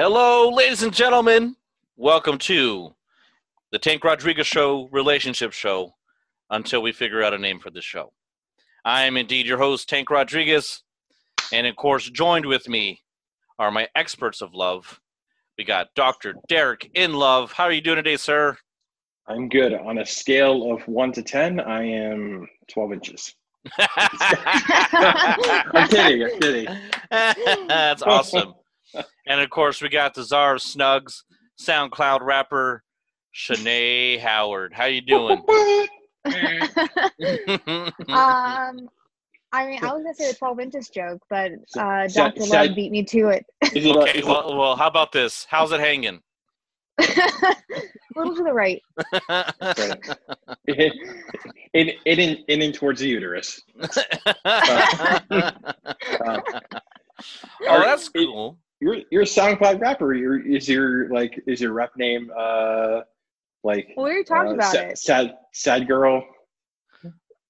Hello, ladies and gentlemen. Welcome to the Tank Rodriguez Show relationship show until we figure out a name for the show. I am indeed your host, Tank Rodriguez, and of course, joined with me are my experts of love. We got Dr. Derek in love. How are you doing today, sir? I'm good. On a scale of one to 10, I am 12 inches. I'm kidding. I'm kidding. That's awesome. And of course, we got the czar of snugs, SoundCloud rapper, Shanae Howard. How you doing? um, I mean, I was gonna say the 12 inches joke, but uh, Dr. sad- Love beat me to it, okay, well, well, how about this? How's it hanging? a little to the right. in, in, in, in, in towards the uterus. Uh, oh, are- that's it- cool. You're you're a SoundCloud rapper. You're, is your like is your rap name uh like We already talked uh, about sad, it. sad sad girl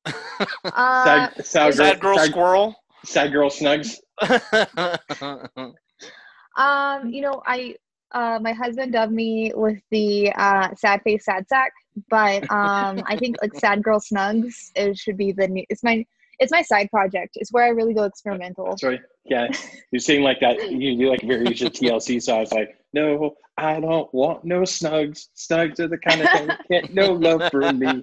Uh, sad, sad, Sad girl sad, squirrel. sad girl snugs. um, you know, I uh, my husband dubbed me with the uh, sad face, sad sack, but um, I think like sad girl snugs it should be the new. It's my it's my side project. It's where I really go experimental. That's right. Yeah, you sing like that. You do like very usual TLC So I was like, "No, I don't want no snugs. Snugs are the kind of thing can't no love for me."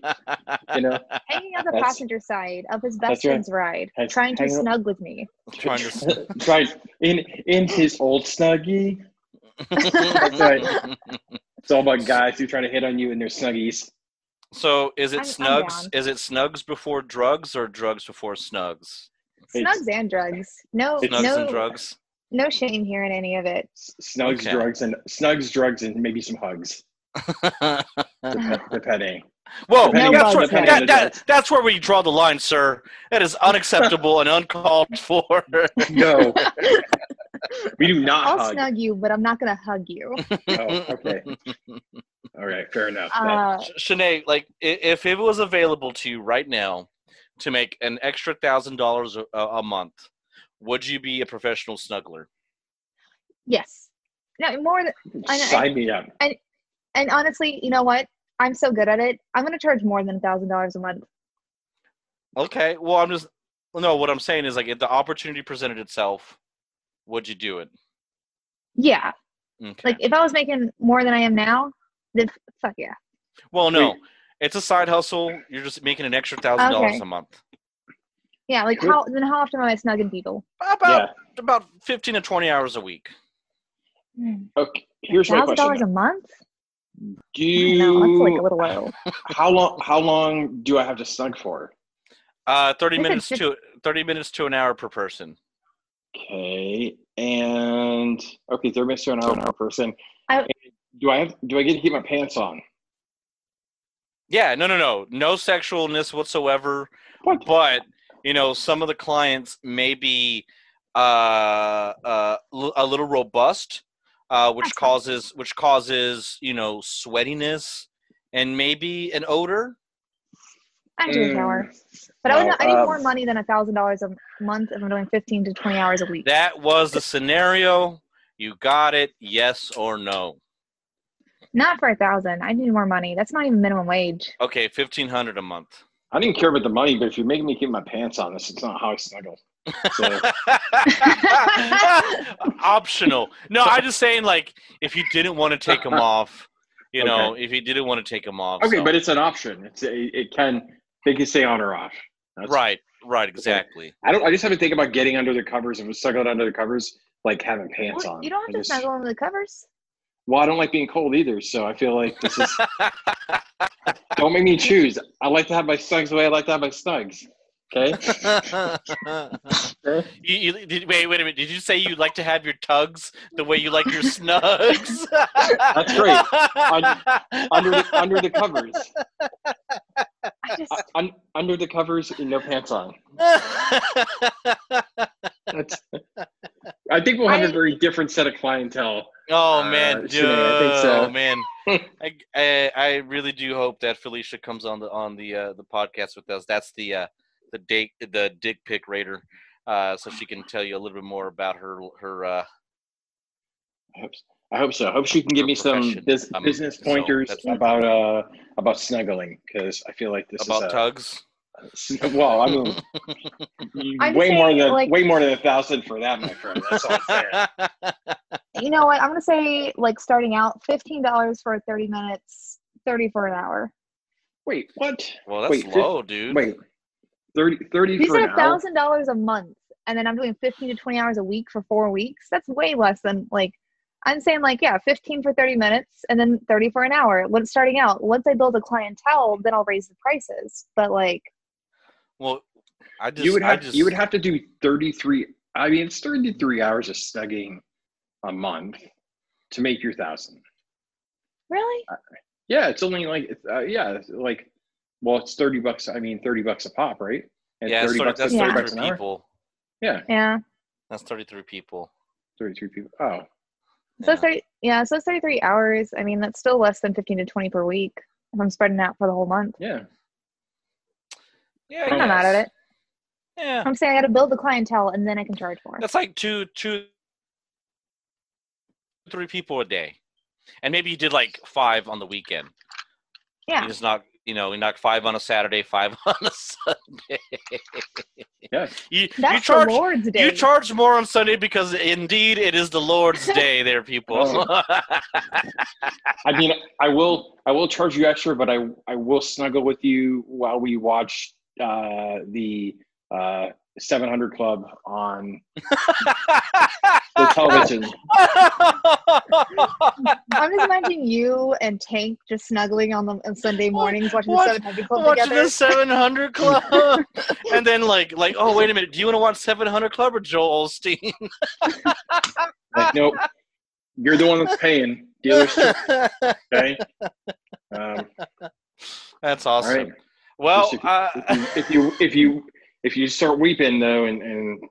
You know, Hanging on the That's- passenger side of his best that's right. friend's ride, That's- trying to hang on- snug with me. Trying to. That's right. In in his old snuggie. That's right. It's all about guys who trying to hit on you in their snuggies. So is it I'm- I'm snugs? Is it snugs before drugs or drugs before snugs? Snugs and drugs. No, Snugs no, and drugs. no shame here in any of it. Snugs, Okay. drugs, and snugs, drugs, and maybe some hugs. Dep- Depending. Whoa, Depending No that's, where, Depending that, that, that's where we draw the line, sir. That is unacceptable and uncalled for. No, we do not I'll hug. snug you, but I'm not gonna hug you. Oh, okay. All right, fair enough. Uh, Sh- Shanae, like if it was available to you right now to make an extra thousand dollars a a month, would you be a professional snuggler? yes. No, more than, I- I- Sign me up. and honestly, you know what? I'm so good at it. I'm gonna charge more than a thousand dollars a month. Okay, well I'm just no. What I'm saying is like if the opportunity presented itself, would you do it? Yeah. Okay. Like if I was making more than I am now, then fuck yeah. well, no, Wait. it's a side hustle. You're just making an extra thousand dollars Okay. a month. Yeah, like how then how often am I snugging people? About Yeah. about fifteen to twenty hours a week. Okay. Here's my Thousand question. dollars a month? Do No, that's like a you? little low. How long? How long do I have to snug for? Uh, thirty They minutes to thirty minutes to an hour per person. Okay, and okay, thirty minutes to an hour per person. I- And do I have? Do I get to keep my pants on? Yeah, no, no, no, no sexualness whatsoever. What? But you know, some of the clients may be uh, uh, l- a little robust, uh, which causes which causes you know sweatiness and maybe an odor. I do a shower. Mm, But I, would, well, I need um, more money than a thousand dollars a month if I'm doing fifteen to twenty hours a week. That was the scenario. You got it. Yes or no? Not for a thousand. I need more money. That's not even minimum wage. Okay, fifteen hundred a month. I didn't care about the money, but if you're making me keep my pants on, this it's not how I snuggle. So, Optional. No, I'm just saying, like, if you didn't want to take them off, you know, if you didn't want to take them off. okay, so- but it's an option. It's a, it can they can stay on or off. That's- right, right, exactly. I don't. I just have to think about getting under the covers and snuggling under the covers, like having pants Well, on. you don't I have to just- snuggle under the covers. Well, I don't like being cold either, so I feel like this is. don't make me choose. I like to have my snugs the way I like to have my snugs. Okay. Okay? you, you, did, wait, wait a minute. Did you say you like to have your tugs the way you like your snugs? That's great. Un- under the under the covers. I just Uh, un, under the covers and no pants on. That's. I think we'll have a I- very different set of clientele. oh Uh, man, Sinead, I think so. oh man, I, I I really do hope that Felicia comes on the on the uh, the podcast with us. That's the uh, the dick the dick pic raider, uh, so she can tell you a little bit more about her her uh, I hope, I hope so. I hope she can give me some Profession. bus- business pointers that's- about uh about snuggling because I feel like this About is a, tugs. Well, I mean, way more than like- way more than a thousand for that, my friend. That's all I'm saying. You know what? I'm gonna say like starting out fifteen dollars for 30 minutes, 30 for an hour. Wait, what? well, that's Wait, fif- low, dude. Wait, 30, 30 You for said a thousand dollars a month, and then I'm doing 15 to 20 hours a week for four weeks. That's way less than like. I'm saying like yeah, 15 for 30 minutes, and then 30 for an hour. When starting out, once I build a clientele, then I'll raise the prices. But like, Well, I just you would have just, you would have to do 33 i mean it's 33 hours of snugging a month to make your thousand really? yeah it's only like uh, yeah like well it's 30 bucks i mean 30 bucks a pop right and yeah, 30 sorry, bucks that's 30 Yeah. bucks an 33 hour people. yeah Yeah. That's 33 people. 33 people oh So Yeah. 30, yeah, so 33 hours. I mean, that's still less than 15 to 20 per week if I'm spreading out for the whole month. yeah Yeah, I'm not mad at it. Yeah, I'm saying I got to build the clientele and then I can charge more. that's like two, two, three people a day, and maybe you did like five on the weekend. Yeah. You just knock, you know, you knock five on a Saturday, five on a Sunday. yeah You you That's charge the Lord's day. you charge more on Sunday because indeed it is the Lord's day, there, people. Oh. i mean i will i will charge you extra but i i will snuggle with you while we watch uh the uh 700 club on the television. I'm just imagining you and Tank just snuggling on them on Sunday mornings watching Watch- the 700 Club watching together. the 700 Club, and then like like oh wait a minute, do you want to watch 700 Club or Joel Osteen? like nope. You're the one that's paying. Dealers okay? Um That's awesome. right Well, Just uh, if you if you if you start weeping though and, and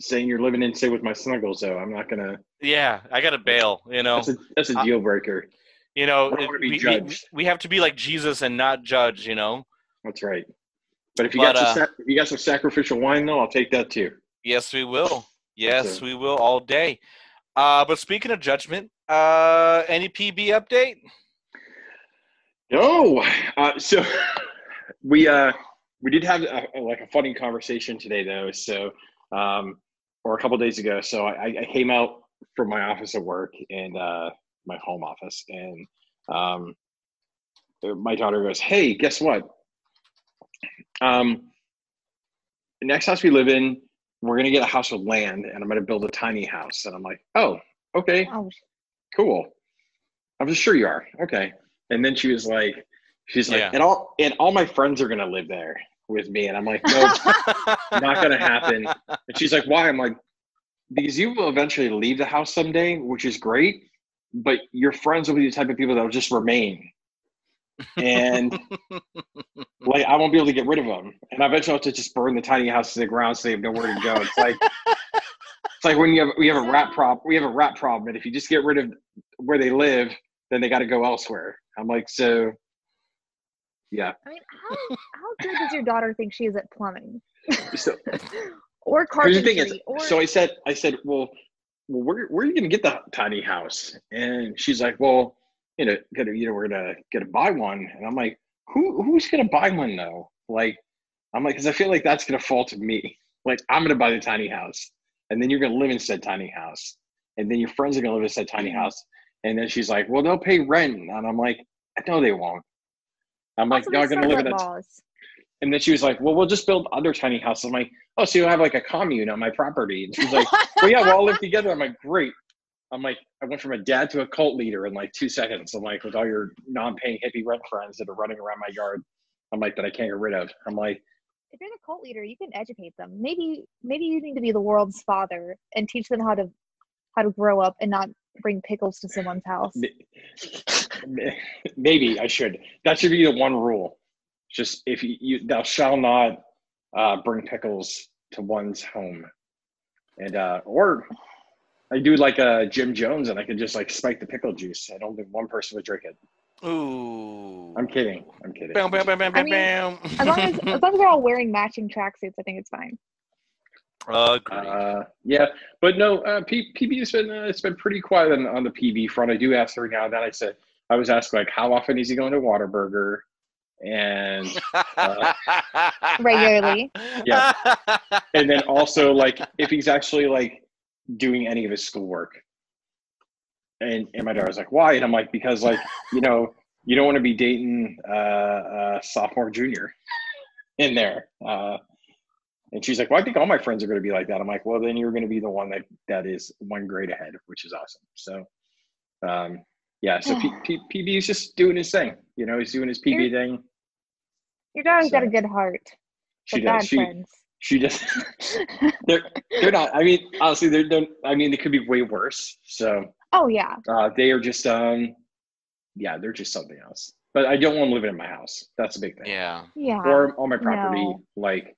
saying you're living in state with my snuggles though i'm not gonna yeah, I got to bail. You know, that's a that's a deal breaker you know, it- we, we, we have to be like Jesus and not judge. You know. that's right but if you But, got uh, some if you got some sacrificial wine though i'll take that too Yes, we will. Yes, we will all day. Uh, but speaking of judgment, uh, any PB update? no uh, so we uh we did have a, a- like a funny conversation today though. So um or a couple days ago. So I, I came out from my office at work and uh my home office. And um my daughter goes hey guess what? Um the next house we live in we're gonna get a house with land and i'm gonna build a tiny house. And i'm like oh okay. Cool. I was sure you are. Okay. And then she was like, she's like, Yeah. and all and all my friends are gonna live there with me. And I'm like, no, not gonna happen. And she's like, why? I'm like, because you will eventually leave the house someday, which is great, but your friends will be the type of people that will just remain. And like I won't be able to get rid of them. And I eventually have to just burn the tiny house to the ground so they have nowhere to go. It's like it's like when you have we have a rat prop we have a rat problem and if you just get rid of where they live, then they gotta go elsewhere. I'm like, so yeah. I mean, how, how good does your daughter think she is at plumbing So or carpentry? is or so I said I said, Well, well where where are you gonna get the tiny house? And she's like, Well, you know, gonna you know, we're gonna gonna buy one. And I'm like, Who who's gonna buy one though? Like I'm like, because I feel like that's gonna fall to me. Like I'm gonna buy the tiny house, and then you're gonna live in said tiny house, and then your friends are gonna live in said tiny mm-hmm. house. And then she's like, "Well, they'll pay rent," and I'm like, "No, they won't." I'm like, "Y'all gonna live in laws. and then she was like, "Well, we'll just build other tiny houses." I'm like, "Oh, so you'll have like a commune on my property?" And she's like, "Well, yeah, we'll all live together." I'm like, "Great." I'm like, I went from a dad to a cult leader in like two seconds. I'm like, with all your non-paying hippie rent friends that are running around my yard. I'm like that I can't get rid of. I'm like, if you're the cult leader, you can educate them. Maybe maybe you need to be the world's father and teach them how to how to grow up and not bring pickles to someone's house. maybe I should. That should be the one rule. Just if you, you thou shall not uh, bring pickles to one's home, and uh, or I do like uh, Jim Jones, and I could just like spike the pickle juice. I don't think one person would drink it. Ooh. I'm kidding. I'm kidding. Bam, bam, bam, bam, I bam, mean, bam. As long as as long as they're all wearing matching tracksuits, I think it's fine. Agreed. Uh, yeah, but no, uh, P- PB has been uh, it's been pretty quiet on, on the PB front. I do ask every now and then. I said I was asked like how often is he going to Whataburger, and uh, Regularly. Yeah. and then also like if he's actually like doing any of his schoolwork. And and my daughter's like, why? And I'm like, because like you know you don't want to be dating uh, uh, sophomore junior in there. And she's like, well, I think all my friends are going to be like that. I'm like, well, then you're going to be the one that that is one grade ahead, which is awesome. So, um, yeah. So P- P- PB is just doing his thing. You know, he's doing his PB thing. Your daughter's got a good heart. She But bad does. She friends. she just they're they're not. I mean, honestly, they're, they're I mean, they could be way worse. So Oh yeah. uh, they are just um, yeah, they're just something else. But I don't want them living in my house. That's a big thing. yeah. Yeah. Or on my property, No. like.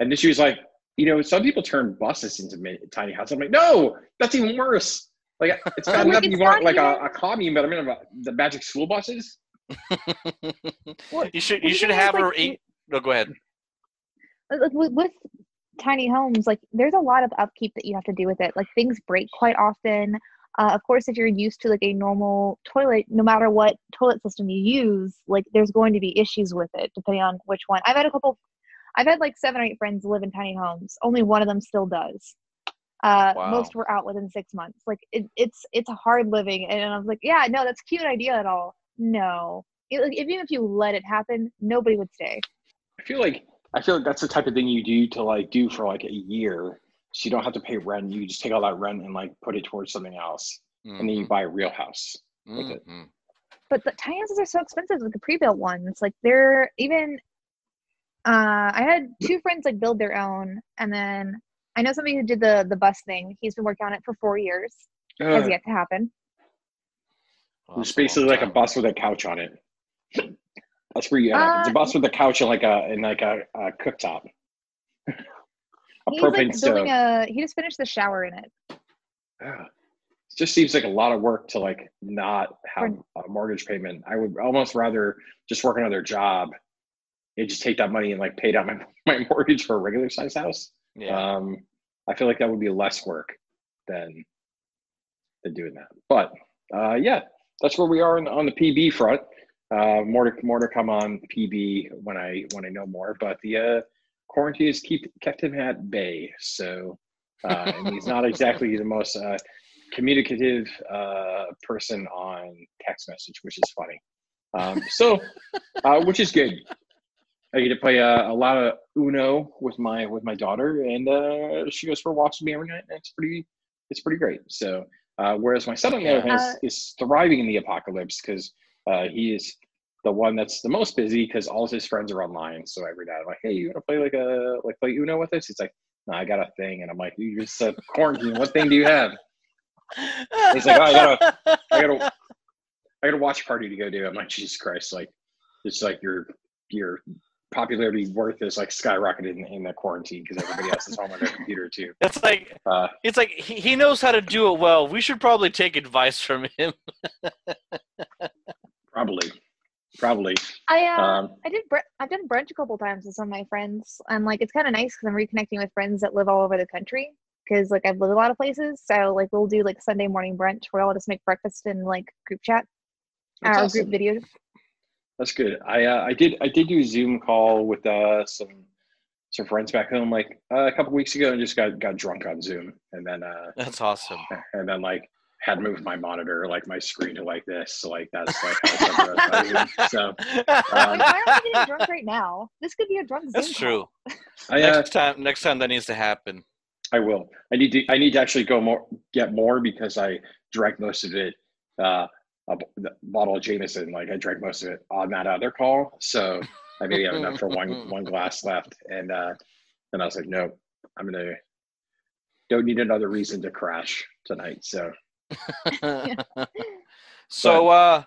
And then she was like, you know, some people turn buses into mi- tiny houses. I'm like, no, that's even worse. Like, it's Like, not enough you want like a, a commune, but I mean, about the magic school buses. What- you should you do should mean, have like, her eat. No, go ahead. with, with tiny homes like there's a lot of upkeep that you have to do with it like things break quite often uh, of course if you're used to like a normal toilet no matter what toilet system you use like there's going to be issues with it depending on which one i've had a couple i've had like seven or eight friends live in tiny homes. Only one of them still does. Uh, Wow. most were out within six months. Like it, it's it's a hard living. And i was like yeah no that's a cute idea at all. No. It, like, even if you let it happen nobody would stay. I feel like I feel like that's the type of thing you do to like do for like a year, so you don't have to pay rent. You just take all that rent and like put it towards something else, and then you buy a real house. with it. But the tiny houses are so expensive like the pre-built ones. Like they're even uh i had two friends like build their own and then i know somebody who did the the bus thing he's been working on it for four years has yet to happen Well, It's that's basically like a bus with a couch on it. That's where you have. it's a Uh, bus with a couch and like a and like a, a cooktop. a he's propane like stove. building a he just finished the shower in it Yeah. It just seems like a lot of work to like not have For- a mortgage payment. I would almost rather just work another job and just take that money and like pay down my, my mortgage for a regular size house. Yeah. Um, I feel like that would be less work than than doing that. But uh, yeah, that's where we are on, on the PB front. Uh, more to more to come on PB when I when I know more. But the uh, quarantine has keep kept him at bay. So uh, he's not exactly the most uh, communicative uh, person on text message, which is funny. Um, so, uh, which is good. I get to play uh, a lot of Uno with my with my daughter, and uh, she goes for walks with me every night, and it's pretty it's pretty great. So, uh, whereas my son on the other hand Uh, is, is thriving in the apocalypse because uh, he is the one that's the most busy because all of his friends are online. So every night I'm like, hey, you want to play like a like play Uno with us? He's like, no, I got a thing, and I'm like, you just said quarantine. What thing do you have? He's like, "Oh, I gotta- I gotta I got a watch party to go do. I'm like, Jesus Christ, like it's like your your popularity worth is like skyrocketed in, in the quarantine because everybody else is home on their computer too. It's like Uh, it's like he, he knows how to do it well. We should probably take advice from him. probably, probably. i uh Um, i did br- i've done brunch a couple times with some of my friends and like it's kind of nice because i'm reconnecting with friends that live all over the country because like i've lived a lot of places so like we'll do like sunday morning brunch where i'll just make breakfast and like group chat That's our awesome. group video That's good. I uh, I did I did do a Zoom call with uh, some some friends back home like uh, a couple weeks ago and just got got drunk on Zoom and then uh, That's awesome. and then like had moved my monitor like my screen to like this so like that's like how I spent the rest of my Zoom. so Like, why aren't we getting drunk right now? This could be a drunk Zoom That's true. I uh, next time, next time that needs to happen. I will. I need to. I need to actually go more, get more because I drank most of it. Uh, a b- the bottle of Jameson, like I drank most of it on that other call. So I maybe have enough for one one glass left, and uh, then I was like, no, I'm gonna. Don't need another reason to crash tonight. So so uh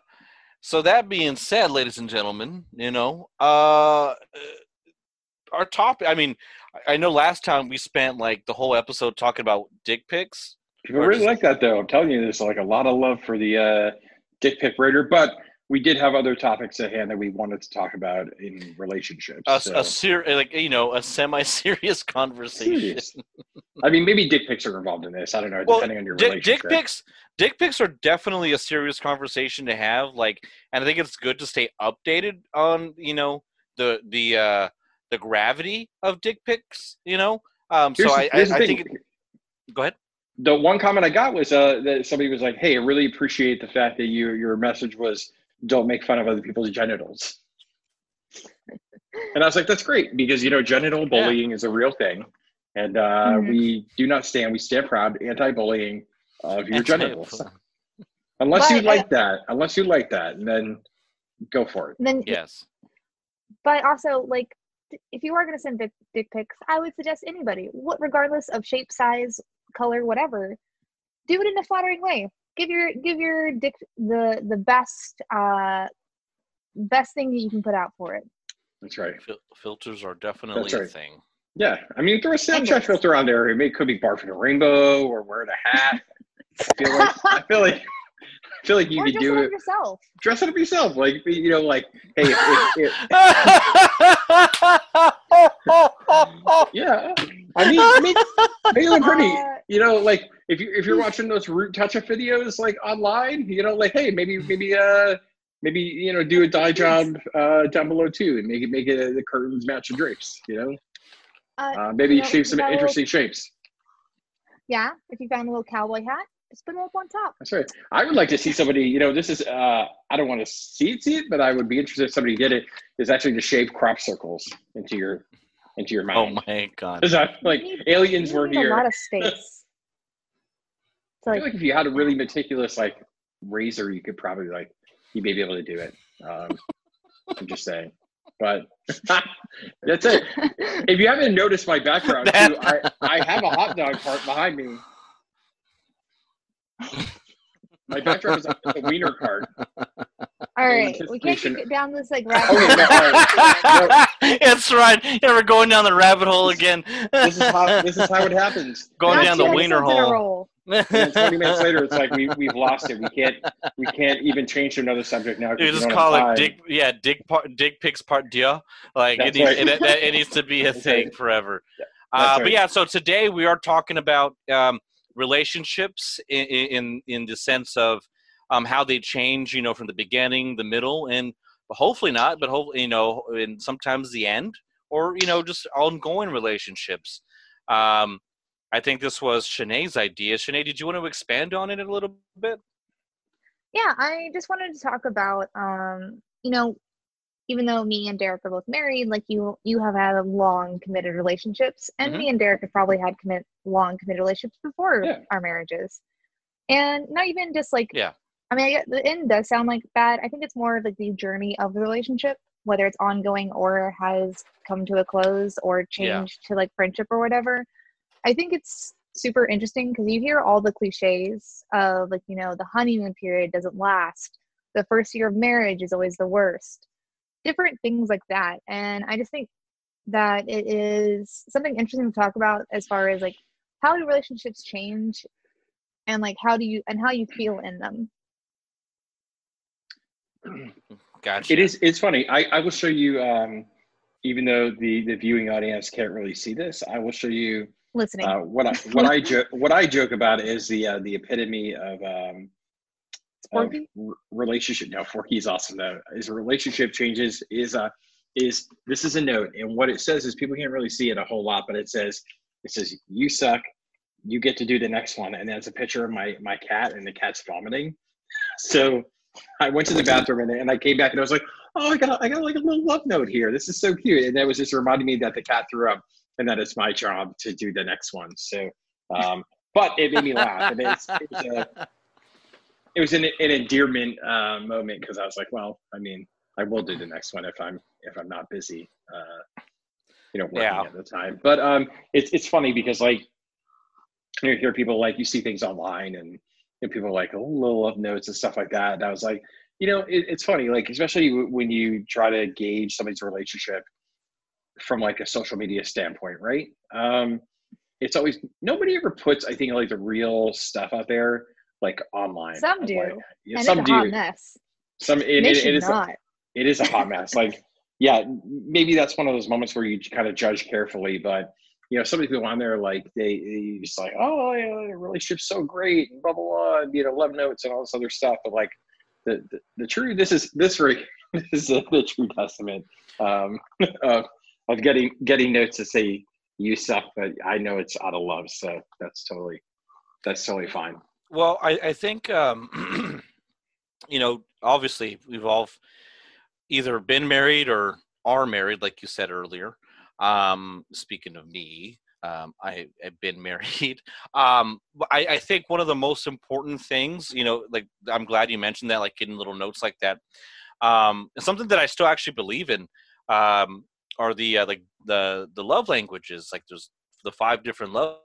so that being said ladies and gentlemen you know uh our topic i mean i I know last time we spent like the whole episode talking about dick pics people really just- like that, though. I'm telling you, there's like a lot of love for the uh, Dick Pic Raider, but we did have other topics at hand that we wanted to talk about in relationships. A, so- a ser- like you know a semi-serious conversation. Serious. I mean, maybe dick pics are involved in this. I don't know, Well, depending on your dick, relationship. dick pics dick pics are definitely a serious conversation to have like and i think it's good to stay updated on you know the the uh the gravity of dick pics you know um so the- i i, I think it, go ahead the one comment I got was uh, that somebody was like, "Hey, I really appreciate the fact that you your message was don't make fun of other people's genitals." And I was like, "That's great because you know genital bullying is a real thing, and uh, Mhm. we do not stand. We stand proud anti-bullying of your Anti- genitals, unless you But, uh, like that. Unless you like that, and then go for it." Then, yes but also like, if you are going to send dick, dick pics, I would suggest anybody, what regardless of shape, size, color, whatever, do it in a flattering way. Give your give your dick the the best uh best thing that you can put out for it. That's right. Fil- filters are definitely That's a thing Yeah, I mean, throw a Snapchat filter on there. It may could be barfing a rainbow or wearing a hat. I feel like I feel like I feel like you or could just do love it. yourself. Dress it up yourself, like you know, like hey, if, if, if, yeah. I mean, I mean, look pretty. Uh, You know, like if you if you're watching those root touch-up videos like online, you know, like hey, maybe maybe uh maybe you know do a dye job uh down below too, and make it make it the curtains match the drapes. You know, uh, uh, maybe you know, shape some that little- interesting shapes. yeah, if you found a little cowboy hat, just put it up on top. That's right. I would like to see somebody, you know, this is, uh, I don't want to see it, see it, but I would be interested if somebody did it, is actually to shave crop circles into your, into your oh my god Because I like You aliens were here. a lot of space. So I like, feel like if you had a really meticulous, like, razor, you could probably, like, you may be able to do it. Um, I'm just saying. But that's it. If you haven't noticed my background, too, I, I have a hot dog cart behind me. My background is a, a wiener cart. All right, we can't anticipation- get down this like rabbit Okay, hole. no, all right. that's right yeah we're going down the rabbit hole again This is how this is how it happens. going Not down the wiener episodes in a hole. And 20 minutes later, it's like we we've lost it. We can't we can't even change to another subject now. You just call it time. dick, yeah, dick part, dick pics part deux. Like it That's needs, right. it, it, it needs to be a That's thing right. forever. That's Uh, But yeah, so today we are talking about um, relationships in, in in the sense of um, how they change, you know, from the beginning, the middle, and hopefully not, but hopefully, you know, and sometimes the end, or you know, just ongoing relationships. Um, I think this was Shanae's idea. Shanae, did you want to expand on it a little bit? Yeah, I just wanted to talk about, um, you know, even though me and Derek are both married, like you, you have had long committed relationships, and Mhm. me and Derek have probably had commit long committed relationships before Yeah. our marriages, and not even just like, Yeah. I mean, I get, the end does sound like bad. I think it's more of like the journey of the relationship, whether it's ongoing or has come to a close or Yeah. changed to like friendship or whatever. I think it's super interesting because you hear all the cliches of like, you know, the honeymoon period doesn't last. The first year of marriage is always the worst. Different things like that. And I just think that it is something interesting to talk about as far as like how do relationships change and like how do you and how you feel in them. Gotcha. It is. It's funny. I, I will show you. Um, even though the the viewing audience can't really see this, I will show you Listening. uh, what I what I joke what I joke about is the uh, the epitome of um, of Forky? r- relationship. No, Forky is awesome though. Is a relationship changes is uh is this is a note and what it says is people can't really see it a whole lot, but it says it says you suck. You get to do the next one, and that's a picture of my my cat, and the cat's vomiting. So I went to the bathroom and, and I came back and I was like, oh, I got I got like a little love note here. This is so cute, and that was just reminding me that the cat threw up, and that it's my job to do the next one. So, um, but it made me laugh, and it's, it was, a, it was an, an endearment uh, moment because I was like, well, I mean, I will do the next one if I'm if I'm not busy, uh, you know, working Yeah. at the time. But um, it's it's funny because like you hear people like you see things online and and people like oh, little love notes and stuff like that. And I was like, you know, it, it's funny, like especially w- when you try to gauge somebody's relationship from like a social media standpoint, right? Um, it's always nobody ever puts, I think, like the real stuff out there, like online. Some do. like- yeah, and some it's a hot do. mess. some it, it, it is a, not. it is a hot mess. Like, yeah, maybe that's one of those moments where you kind of judge carefully, but you know, some the people on there like they, they just like, oh, yeah, the relationship's so great, and blah blah blah, and, you know, love notes and all this other stuff. But like, the the, the true this is this right this is the true testament um, of of getting getting notes to say you suck, but I know it's out of love, so that's totally that's totally fine. Well, I, I think um, you know, obviously we've all either been married or are married, like you said earlier. Um, speaking of me, um, I have been married. Um, I, I think one of the most important things, you know, like I'm glad you mentioned that, like getting little notes like that. Um, something that I still actually believe in um, are the uh, like the the love languages. Like there's the five different love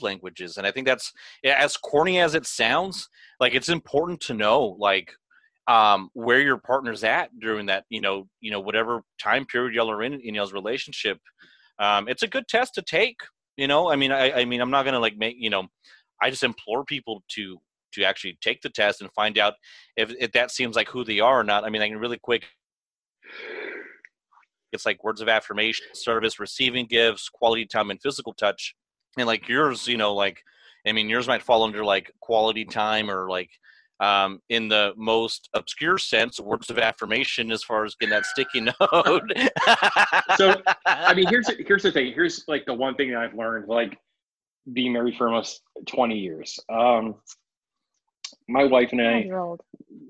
languages, and I think that's as corny as it sounds. Like it's important to know like um, where your partner's at during that, you know, you know, whatever time period y'all are in in y'all's relationship. Um, it's a good test to take. You know, I mean, I, I mean, I'm not gonna like make, you know, I just implore people to to actually take the test and find out if, if that seems like who they are or not. I mean, I can really quick. It's like words of affirmation, service, receiving gifts, quality time, and physical touch. And like yours, you know, like I mean, yours might fall under like quality time or like um, in the most obscure sense, words of affirmation as far as getting that sticky note. so, I mean, here's here's the thing. Here's like the one thing that I've learned, like being married for almost 20 years. Um, my wife and I,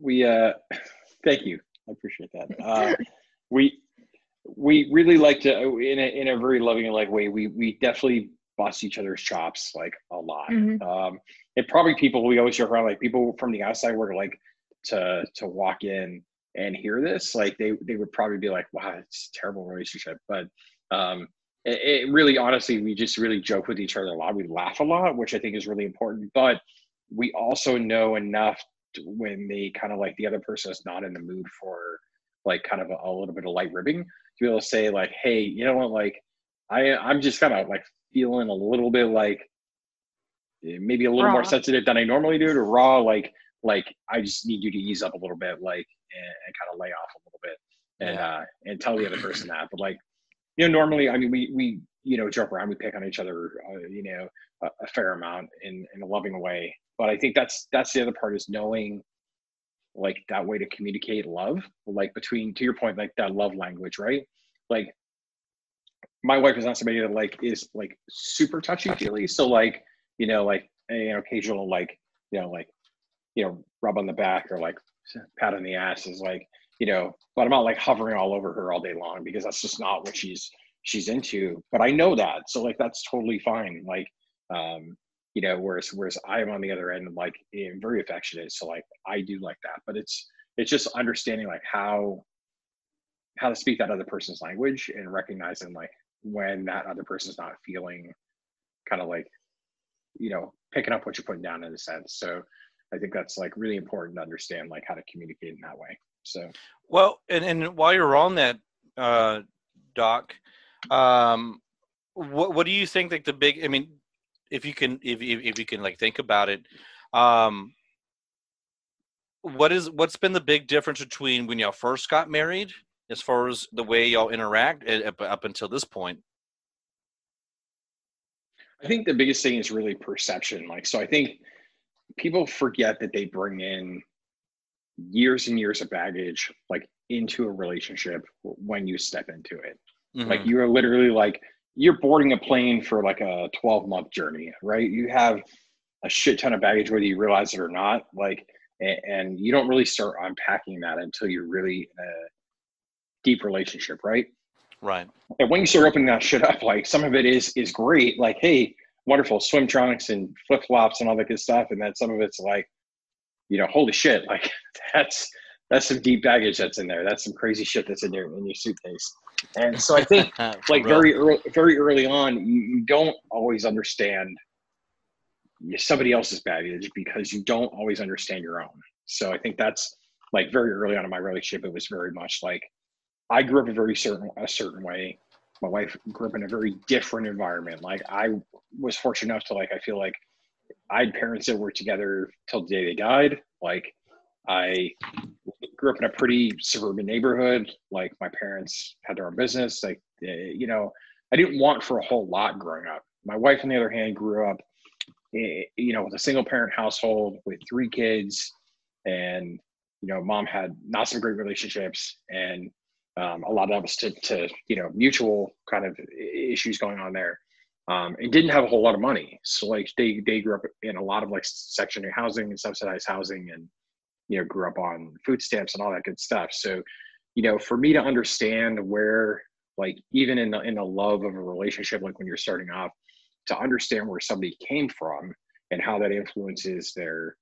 we uh, thank you, I appreciate that. Uh, we we really like to in a in a very loving and like way. We we definitely bust each other's chops like a lot. Mm-hmm. Um, and probably people we always joke around like people from the outside were like to to walk in and hear this, like they they would probably be like, "Wow, it's terrible relationship." But um, it, it really, honestly, we just really joke with each other a lot. We laugh a lot, which I think is really important. But we also know enough when they kind of like the other person is not in the mood for like kind of a, a little bit of light ribbing to be able to say like, "Hey, you know what? Like, I I'm just kind of like feeling a little bit like maybe a little raw. more sensitive than I normally do to raw. Like, like I just need you to ease up a little bit, like, and, and kind of lay off a little bit, and yeah. uh, and tell the other person that. But like, you know, normally, I mean, we we you know joke around, we pick on each other, uh, you know, a, a, fair amount in in a loving way. But I think that's that's the other part is knowing like that way to communicate love, like between to your point, like that love language, right? Like my wife is not somebody that like is like super touchy feely. So like, you know, like know, occasional like, you know, like, you know, rub on the back or like pat on the ass is like, you know, but I'm not like hovering all over her all day long because that's just not what she's she's into. But I know that. So like that's totally fine. Like um, you know, whereas whereas I'm on the other end like I'm very affectionate. So like I do like that. But it's it's just understanding like how how to speak that other person's language and recognizing like when that other person's not feeling kind of like you know picking up what you're putting down in a sense so i think that's like really important to understand like how to communicate in that way so well and, and while you're on that uh doc um what what do you think like the big i mean if you can if, if, if you can like think about it um what is what's been the big difference between when y'all first got married as far as the way y'all interact up, up until this point? I think the biggest thing is really perception. Like, so I think people forget that they bring in years and years of baggage, like into a relationship when you step into it. Mm-hmm. Like, you are literally like, you're boarding a plane for like a 12 month journey, right? You have a shit ton of baggage, whether you realize it or not. Like, and, you don't really start unpacking that until you're really in a deep relationship, right? Right. And when you start opening that shit up, like some of it is is great, like hey, wonderful swim trunks and flip flops and all that good stuff, and then some of it's like, you know, holy shit, like that's that's some deep baggage that's in there. That's some crazy shit that's in your in your suitcase. And so I think like very early very early on, you, you don't always understand somebody else's baggage because you don't always understand your own. So I think that's like very early on in my relationship, it was very much like I grew up a very certain a certain way. My wife grew up in a very different environment. Like I was fortunate enough to like I feel like I had parents that were together till the day they died. Like I grew up in a pretty suburban neighborhood. Like my parents had their own business. Like you know, I didn't want for a whole lot growing up. My wife, on the other hand, grew up, eh, you know, with a single parent household with three kids, and you know, mom had not some great relationships, and um, a lot of that was to, to you know mutual kind of issues going on there. Um, and didn't have a whole lot of money. So like they they grew up in a lot of like section eight housing and subsidized housing and you know grew up on food stamps and all that good stuff. So you know for me to understand where like even in the in the love of a relationship like when you're starting off to understand where somebody came from and how that influences their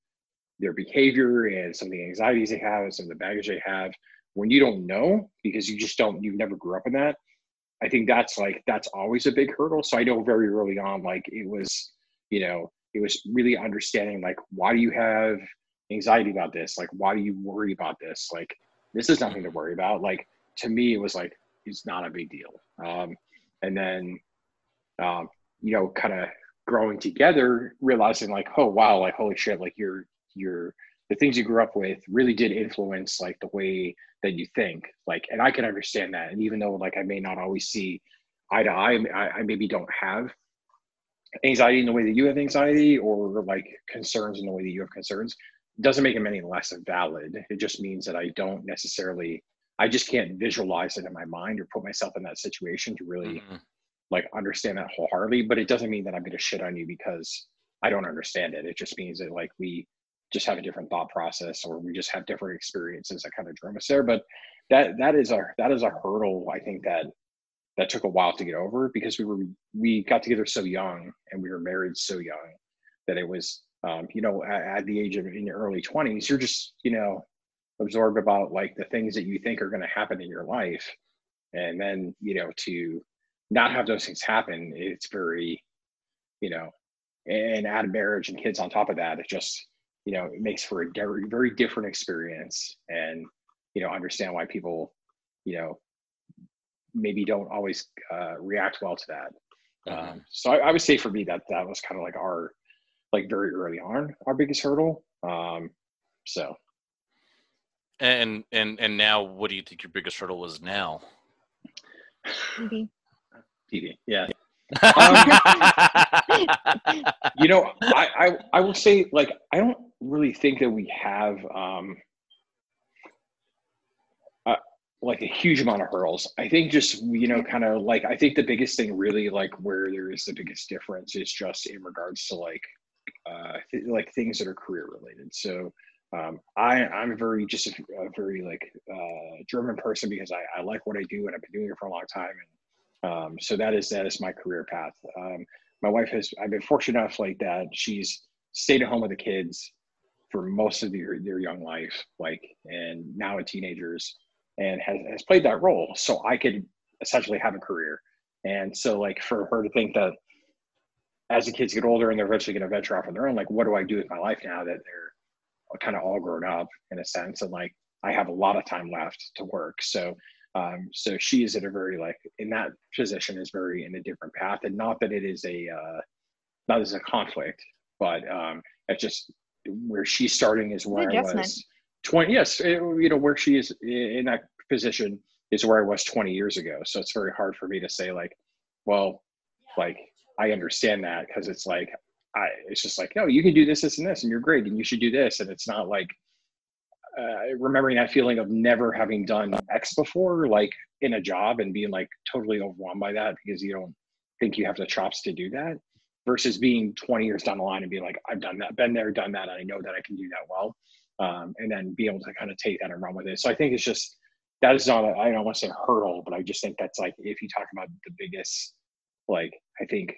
their behavior and some of the anxieties they have and some of the baggage they have when you don't know because you just don't you never grew up in that i think that's like that's always a big hurdle. So i know very early on like it was you know it was really understanding like why do you have anxiety about this? Like why do you worry about this? Like this is nothing to worry about. Like to me it was like it's not a big deal. Um and then um you know kind of growing together realizing like oh wow like holy shit like you're you're the things you grew up with really did influence like the way that you think like and i can understand that and even though like i may not always see eye to eye i, I maybe don't have anxiety in the way that you have anxiety or like concerns in the way that you have concerns doesn't make them any less valid it just means that i don't necessarily i just can't visualize it in my mind or put myself in that situation to really mm-hmm. like understand that wholeheartedly but it doesn't mean that i'm going to shit on you because i don't understand it it just means that like we just have a different thought process or we just have different experiences that kind of drove us there. But that that is a that is a hurdle i think that that took a while to get over because we were we got together so young and we were married so young that it was um, you know at, at, the age of in your early 20s you're just you know absorbed about like the things that you think are going to happen in your life. And then you know to not have those things happen it's very you know and add marriage and kids on top of that it just you know it makes for a very very different experience and you know understand why people you know maybe don't always uh, react well to that. Mm-hmm. um, so I, I, would say for me that that was kind of like our like very early on our biggest hurdle. Um, so. And and and now what do you think your biggest hurdle is now? TV. TV, yeah um, you know, I, I I will say like I don't really think that we have um, uh, like a huge amount of hurdles. I think just you know, kind of like I think the biggest thing really like where there is the biggest difference is just in regards to like uh, th- like things that are career related. So um, I I'm very just a, a very like uh, German person because I, I like what I do and I've been doing it for a long time and um, so that is that is my career path. Um, my wife has I've been fortunate enough like that. She's stayed at home with the kids for most of their, their young life, like and now in teenagers, and has, has played that role. So I could essentially have a career. And so like for her to think that as the kids get older and they're eventually going to venture off on their own, like what do I do with my life now that they're kind of all grown up in a sense, and like I have a lot of time left to work. So um, so she is at a very like in that position is very in a different path, and not that it is a uh, not as a conflict, but um, it's just where she's starting is where I was twenty. Yes, it, you know where she is in that position is where I was twenty years ago. So it's very hard for me to say like, well, like I understand that because it's like I it's just like no, you can do this, this, and this, and you're great, and you should do this, and it's not like uh, remembering that feeling of never having done X before, like in a job, and being like totally overwhelmed by that because you don't think you have the chops to do that, versus being 20 years down the line and being like, I've done that, been there, done that, I know that I can do that well, um, and then be able to kind of take that and run with it. So I think it's just that is not I don't want to say hurdle, but I just think that's like if you talk about the biggest, like I think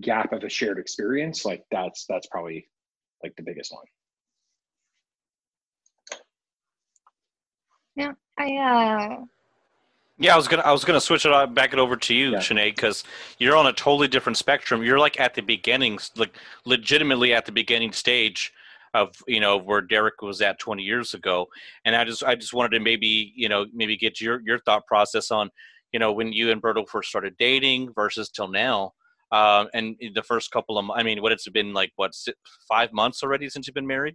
gap of a shared experience, like that's that's probably like the biggest one. Yeah, I uh yeah, I was gonna I was gonna switch it back it over to you, yeah. Sinead, because you're on a totally different spectrum. You're like at the beginning, like legitimately at the beginning stage of you know where Derek was at 20 years ago. And I just I just wanted to maybe you know maybe get your your thought process on you know when you and Berto first started dating versus till now. Um, and the first couple of I mean, what it's been like what five months already since you've been married?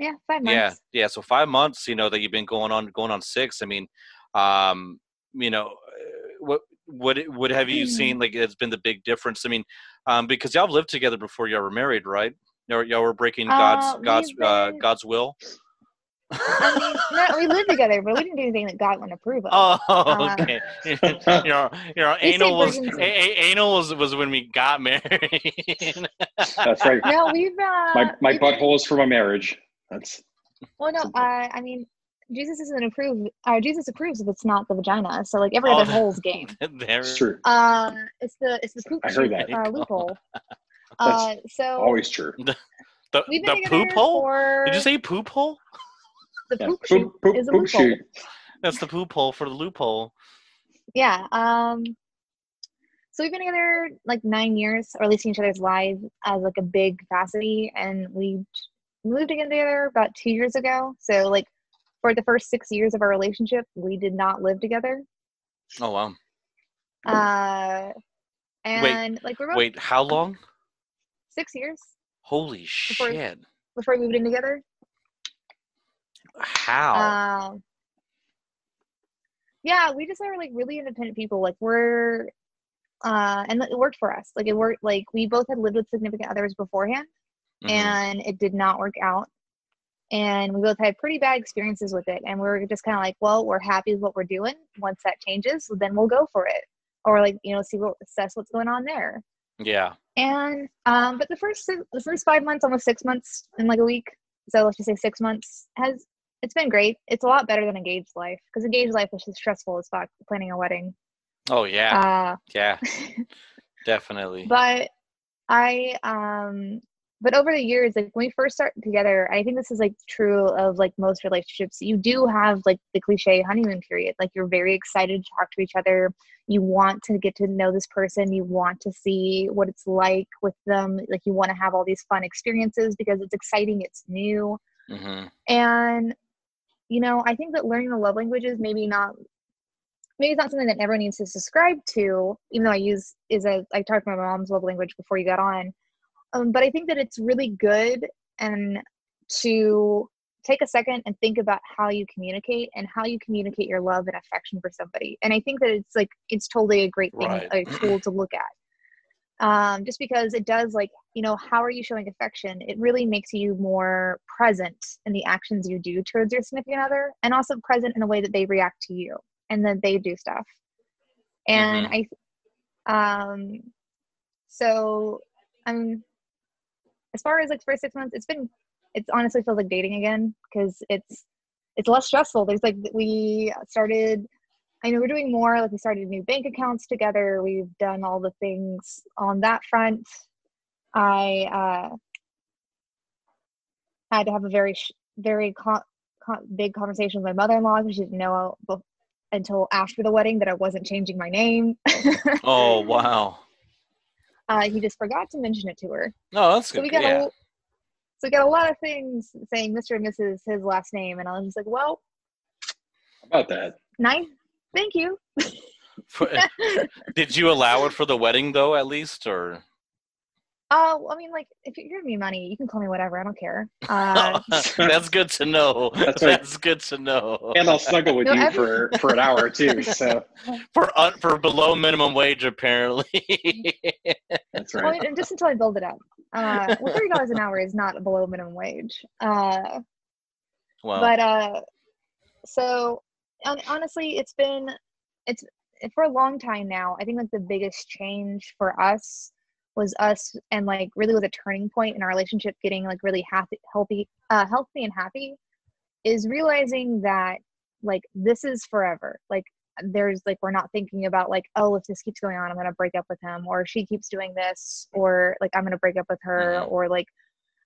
Yeah, five months. Yeah, yeah. So five months, you know, that you've been going on, going on six. I mean, um, you know, uh, what what what have you seen? Like, it's been the big difference. I mean, um, because y'all lived together before y'all were married, right? Y'all, y'all were breaking Uh, God's God's we've uh, God's will. I mean, no, we lived together, but we didn't do anything that God wouldn't approve of. Oh, Uh, okay. you know, you know, anal was a, a- anal was was when we got married. That's right. no, we've uh, My my we've been- butthole is for my marriage. That's Well, no, uh, I mean, Jesus isn't approved. Uh, Jesus approves if it's not the vagina. So like every Oh, other hole's game. there. it's true. Uh, it's the it's the poop I heard that. uh, loophole. Uh, so Always true. The, we've the poop hole? for Did you say poop hole? the Yeah. poop Poop, poop, is a poop loophole. shoot. That's the poop hole for the loophole. Yeah. Um. So we've been together like nine years, or at least in each other's lives as like a big capacity, and we moved in together about two years ago. So like for the first six years of our relationship, we did not live together. Oh wow. Uh, and like we're both Wait, how long? six years Holy Before- shit. before we moved in together. How? Um, yeah, we just are like really independent people. Like we're, uh, and it worked for us. Like it worked. Like we both had lived with significant others beforehand, Mhm. and it did not work out. And we both had pretty bad experiences with it. And we were just kind of like, well, we're happy with what we're doing. Once that changes, then we'll go for it, or like you know, see what assess what's going on there. yeah. And um, but the first the first five months, almost six months in like a week. So let's just say six months has it's been great. It's a lot better than engaged life because engaged life is just stressful as fuck planning a wedding. Oh yeah. Uh, yeah. Definitely. but I um but over the years, like when we first started together, I think this is like true of like most relationships. You do have like the cliche honeymoon period. Like you're very excited to talk to each other. You want to get to know this person. You want to see what it's like with them. Like you want to have all these fun experiences because it's exciting, it's new. hmm And you know, I think that learning the love languages maybe not maybe it's not something that everyone needs to subscribe to, even though I use is a I talked about my mom's love language before you got on. Um, but I think that it's really good and to take a second and think about how you communicate and how you communicate your love and affection for somebody. And I think that it's like it's totally a great thing, Right. a tool to look at. Um, just because it does like, you know, how are you showing affection? It really makes you more present in the actions you do towards your significant other and also present in the way that they react to you and then they do stuff. And I um so I mean as far as like first six months, it's been it's honestly feels like dating again because it's it's less stressful. There's like we started I know we're doing more like we started new bank accounts together. We've done all the things on that front. I uh had to have a very very co- co- big conversation with my mother-in-law because she didn't know until after the wedding that I wasn't changing my name. Oh wow. Uh, he just forgot to mention it to her. Oh, that's So good. we got yeah. a, so we got a lot of things saying Mr. and Mrs. his last name, and I was just like, well, about that? nice, thank you. Did you allow it for the wedding though, at least, or? Oh, I mean, like, if you're giving me money, you can call me whatever. I don't care. Uh, That's good to know. That's right. That's good to know. And I'll snuggle with No, you every- for for an hour or two. So For un, for below minimum wage, apparently. that's well, right. and just until I build it up. Uh, well, thirty dollars an hour is not below minimum wage. Uh, well, but uh, so hon- honestly, it's been it's for a long time now. I think like the biggest change for us was us and like really was a turning point in our relationship getting like really happy healthy uh healthy and happy is realizing that like this is forever like there's like we're not thinking about like oh if this keeps going on i'm gonna break up with him or she keeps doing this or like i'm gonna break up with her Mhm. or like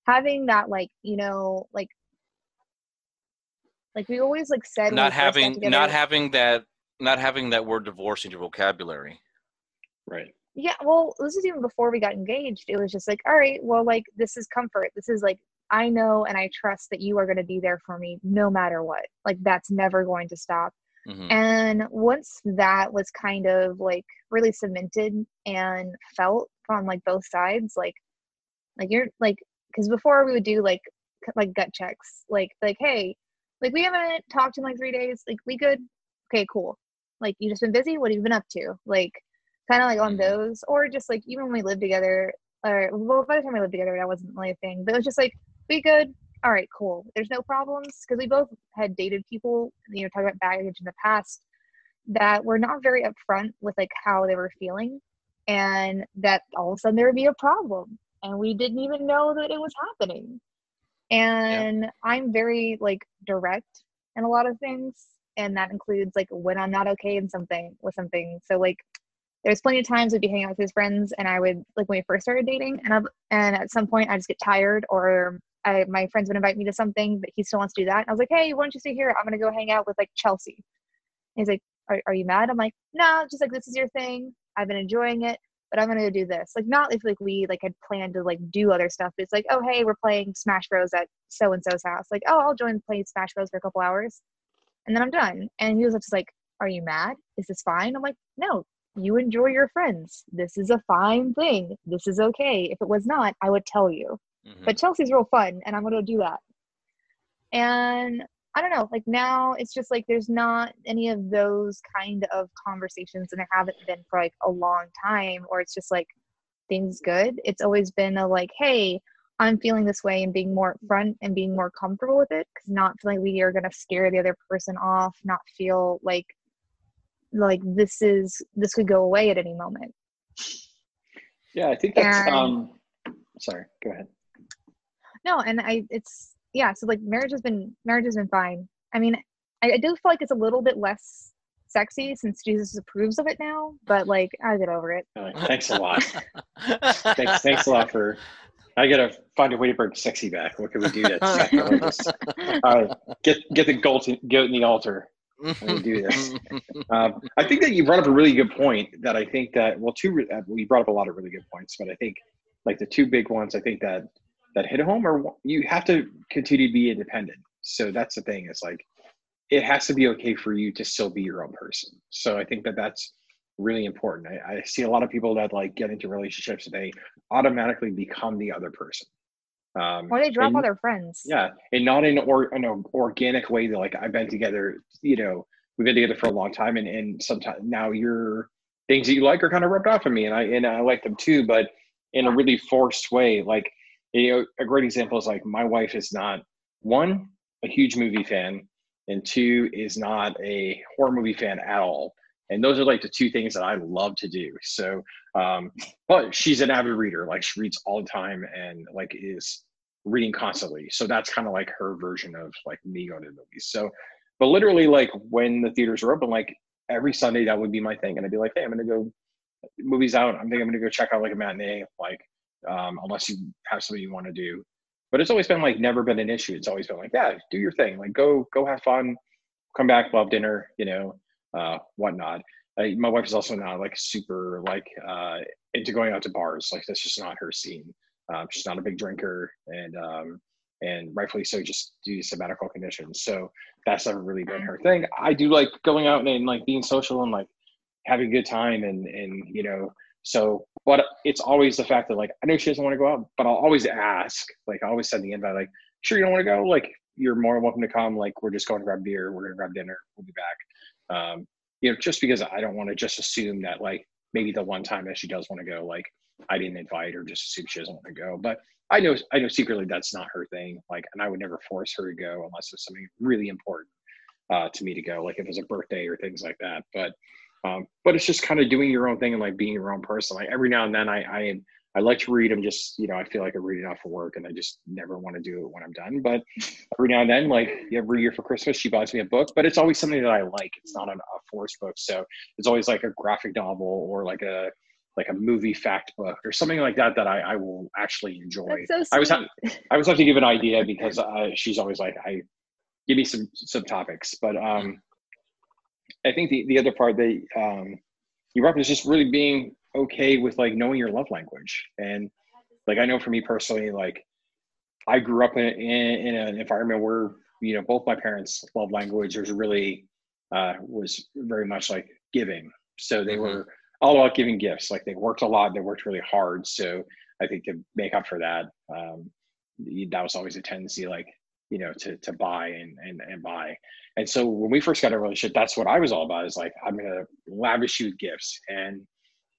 having that like you know like like we always like said not having together- not having that not having that word divorce in your vocabulary. Right. Yeah well this is even before we got engaged it was just like all right well like this is comfort this is like i know and i trust that you are going to be there for me no matter what like that's never going to stop hmm and once that was kind of like really cemented and felt from like both sides like like you're like because before we would do like like gut checks, like like hey, like we haven't talked in like three days. Like we good? Okay, cool. Like you just been busy. What have you been up to? Like kind of like on those, or just like even when we lived together, or well, by the time we lived together, that wasn't really a thing. But it was just like we good. All right, cool. There's no problems because we both had dated people, you know, talking about baggage in the past that were not very upfront with like how they were feeling, and that all of a sudden there would be a problem, and we didn't even know that it was happening. And I'm very like direct in a lot of things, and that includes like when I'm not okay in something with something. So like there's plenty of times we'd be hanging out with his friends and I would like when we first started dating and I and at some point I just get tired or I my friends would invite me to something but he still wants to do that. And I was like, Hey, why don't you stay here? I'm gonna go hang out with like Chelsea. And he's like, are, are you mad? I'm like, no, just like this is your thing. I've been enjoying it, but I'm gonna go do this. Like not if like we like had planned to like do other stuff. But it's like, oh hey, we're playing Smash Bros at so and so's house. Like, oh I'll join play Smash Bros for a couple hours and then I'm done. And he was just like, Are you mad? Is this fine? I'm like, No, you enjoy your friends. This is a fine thing. This is okay. If it was not, I would tell you. Mhm. But Chelsea's real fun and I'm gonna do that. And I don't know, like now it's just like there's not any of those kind of conversations and there haven't been for like a long time, or it's just like things good. It's always been a like, hey, I'm feeling this way and being more upfront and being more comfortable with it because not feeling like we are gonna scare the other person off, not feel like like this is this could go away at any moment. Yeah, I think that's. And- um Sorry, go ahead. No, and I it's yeah, so like marriage has been marriage has been fine. I mean, I, I do feel like it's a little bit less sexy since Jesus approves of it now, but like I get over it. Uh, thanks a lot. thanks, thanks a lot for. I gotta find a way to bring sexy back. What can we do to sacrifice? All right, get get the goat in, goat in the altar. Me do this. Um, I think that you brought up a really good point. That I think that well, two re- uh, we brought up a lot of really good points, but I think like the two big ones, I think that that hit home are you have to continue to be independent. So that's the thing. is like it has to be okay for you to still be your own person. So I think that that's really important. I, I see a lot of people that like get into relationships and they automatically become the other person. Um, Or they drop and- all their friends. yeah, and not in or an organic way that like I've been together. You know, we've been together for a long time, and and sometimes now your things that you like are kind of rubbed off on me, and I and I like them too, but in a really forced way. Like you know, a great example is like my wife is not one a huge movie fan, and two is not a horror movie fan at all. And those are like the two things that I love to do. So, um, but she's an avid reader. Like she reads all the time and like is reading constantly. So that's kind of like her version of like me going to the movies. So, but literally, like when the theaters were open, like every Sunday, that would be my thing. And I'd be like, hey, I'm to go movies out. I'm thinking I'm to go check out like a matinee, like, um, unless you have something you want to do. But it's always been like never been an issue. It's always been like, yeah, do your thing. Like go, go have fun, come back, love dinner, you know, uh, whatnot. I, my wife is also not like super like uh, into going out to bars. Like that's just not her scene. Um, she's not a big drinker, and um, and rightfully so, just due to some medical conditions. So that's never really been her thing. I do like going out and, and like being social and like having a good time, and and you know, so but it's always the fact that like I know she doesn't want to go out, but I'll always ask. Like I always send the invite, like, sure you don't want to go, like you're more welcome to come. Like we're just going to grab beer, we're gonna grab dinner, we'll be back. Um, you know, just because I don't want to just assume that like maybe the one time that she does want to go, like I didn't invite her, just assume she doesn't want to go. But I know, I know secretly that's not her thing. Like, and I would never force her to go unless it's something really important uh, to me to go, like if it was a birthday or things like that. But, um, but it's just kind of doing your own thing and like being your own person. Like every now and then, I, I am. I like to read. I'm just, you know, I feel like I read enough for work, and I just never want to do it when I'm done. But every now and then, like every year for Christmas, she buys me a book, but it's always something that I like. It's not an, a forced book, so it's always like a graphic novel or like a like a movie fact book or something like that that I, I will actually enjoy. So. I was ha- I was have to give an idea because uh, she's always like, I give me some some topics. But um, I think the the other part that um, you is just really being okay with like knowing your love language and like I know for me personally, like I grew up in in, in an environment where you know both my parents' love language was really uh, was very much like giving. So they Mhm. were all about giving gifts. Like they worked a lot, they worked really hard. So I think to make up for that, um, that was always a tendency, like you know, to to buy and and and buy. And so when we first got a relationship, that's what I was all about. Is like I'm gonna lavish you with gifts and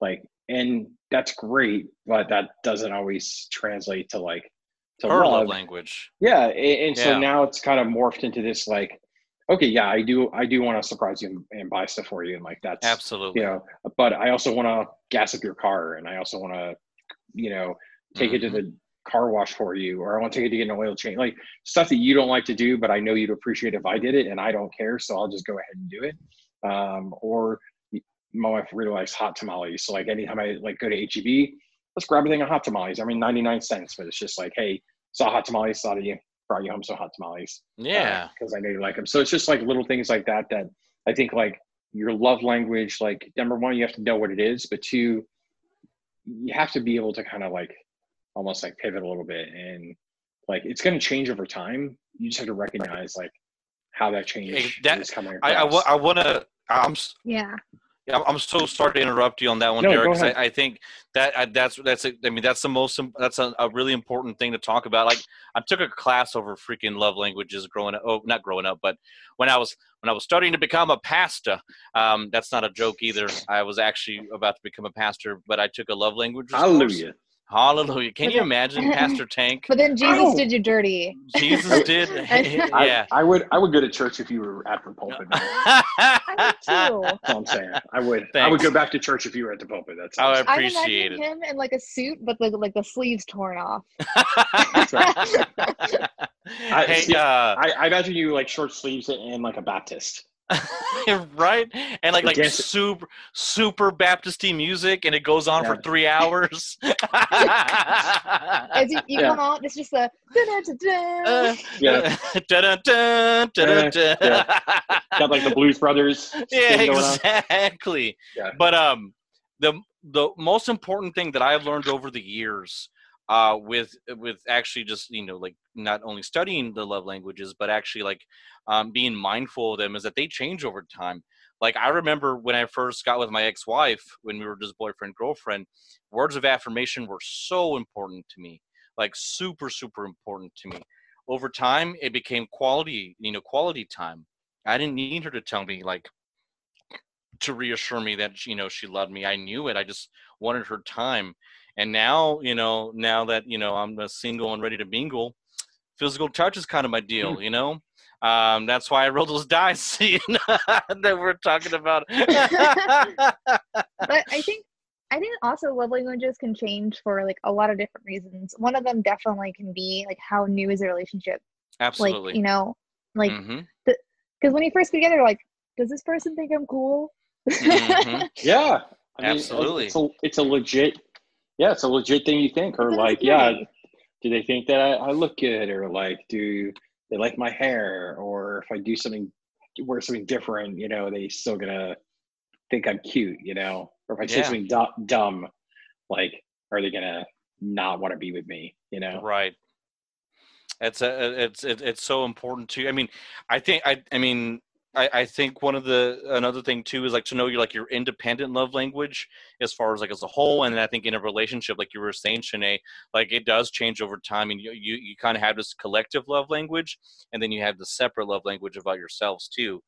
like and that's great, but that doesn't always translate to like to Her love. language. Yeah, a- and so now it's kind of morphed into this like, okay, yeah, I do, I do want to surprise you and, and buy stuff for you, and like that's Absolutely. you know, but I also want to gas up your car, and I also want to, you know, take it to Mm-hmm. the car wash for you, or I want to take it to get an oil change, like stuff that you don't like to do, but I know you'd appreciate if I did it, and I don't care, so I'll just go ahead and do it. Um, or my wife really likes hot tamales, so like anytime I like go to HEB, let's grab a thing of hot tamales. I mean, ninety nine cents, but it's just like, hey, saw hot tamales, saw that you brought you home some hot tamales Yeah. Uh, because I know you like them. So it's just like little things like that that I think like your love language. Like number one, you have to know what it is, but two, you have to be able to kind of like almost like pivot a little bit and like it's going to change over time. You just have to recognize like how that change Hey, that- is coming. I, I, across. wa- I want to. I'm Yeah. Yeah, I'm- I'm so sorry to interrupt you on that one, No, go Derek. 'cause ahead. I, I think that I, that's that's a, I mean that's the most that's a, a really important thing to talk about. Like I took a class over freaking love languages growing up. Oh, not growing up, but when I was when I was starting to become a pastor. Um, that's not a joke either. I was actually about to become a pastor, but I took a love language. course. Hallelujah. Hallelujah! Can you imagine, Pastor Tank? But then Jesus Ow! did you dirty. Jesus did. Yeah. I would I would go to church if you were at the pulpit. I would too. all I'm saying. I would I would go back to church if you were at the pulpit. That's Oh, I I appreciate imagine it. him in like a suit, but the like the sleeves torn off. hey, see, uh, I, I imagine you like short sleeves and like a Baptist. right? And like like super super Baptisty music, and it goes on for three hours. As you, you Yeah. come out, it's just a. Uh, Yeah. Got like the Blues Brothers. yeah, thing going on. exactly. Yeah. But um, the the most important thing that I've learned over the years, uh, with with actually just you know like not only studying the love languages, but actually like um, being mindful of them, is that they change over time. Like I remember when I first got with my ex-wife, when we were just boyfriend girlfriend, words of affirmation were so important to me, like super super important to me. Over time, it became quality, you know, quality time. I didn't need her to tell me like to reassure me that you know she loved me. I knew it. I just wanted her time. And now, you know, now that you know I'm a single and ready to mingle, physical touch is kind of my deal. You know, um, that's why I rolled those dice scene that we're talking about. but I think I think also love languages can change for like a lot of different reasons. One of them definitely can be like how new is a relationship? Absolutely. Like, you know, like hmm because when you first get together, like, does this person think I'm cool? Mhm. Yeah. I mean, Absolutely. It's a, it's a legit, yeah, it's a legit thing you think. Or like, yeah, insecurity. do they think that I, I look good? Or like, do they like my hair? Or if I do something, wear something different, you know, they still gonna think I'm cute, you know? Or if I say Yeah. something du- dumb, like, are they gonna not want to be with me, you know? Right. It's a, it's it, it's so important to. I mean, I think I I mean I, I think one of the another thing too is like to know your like your independent love language as far as like as a whole, and I think in a relationship, like you were saying, Shanae, like it does change over time, and you you, you kind of have this collective love language, and then you have the separate love language about yourselves too,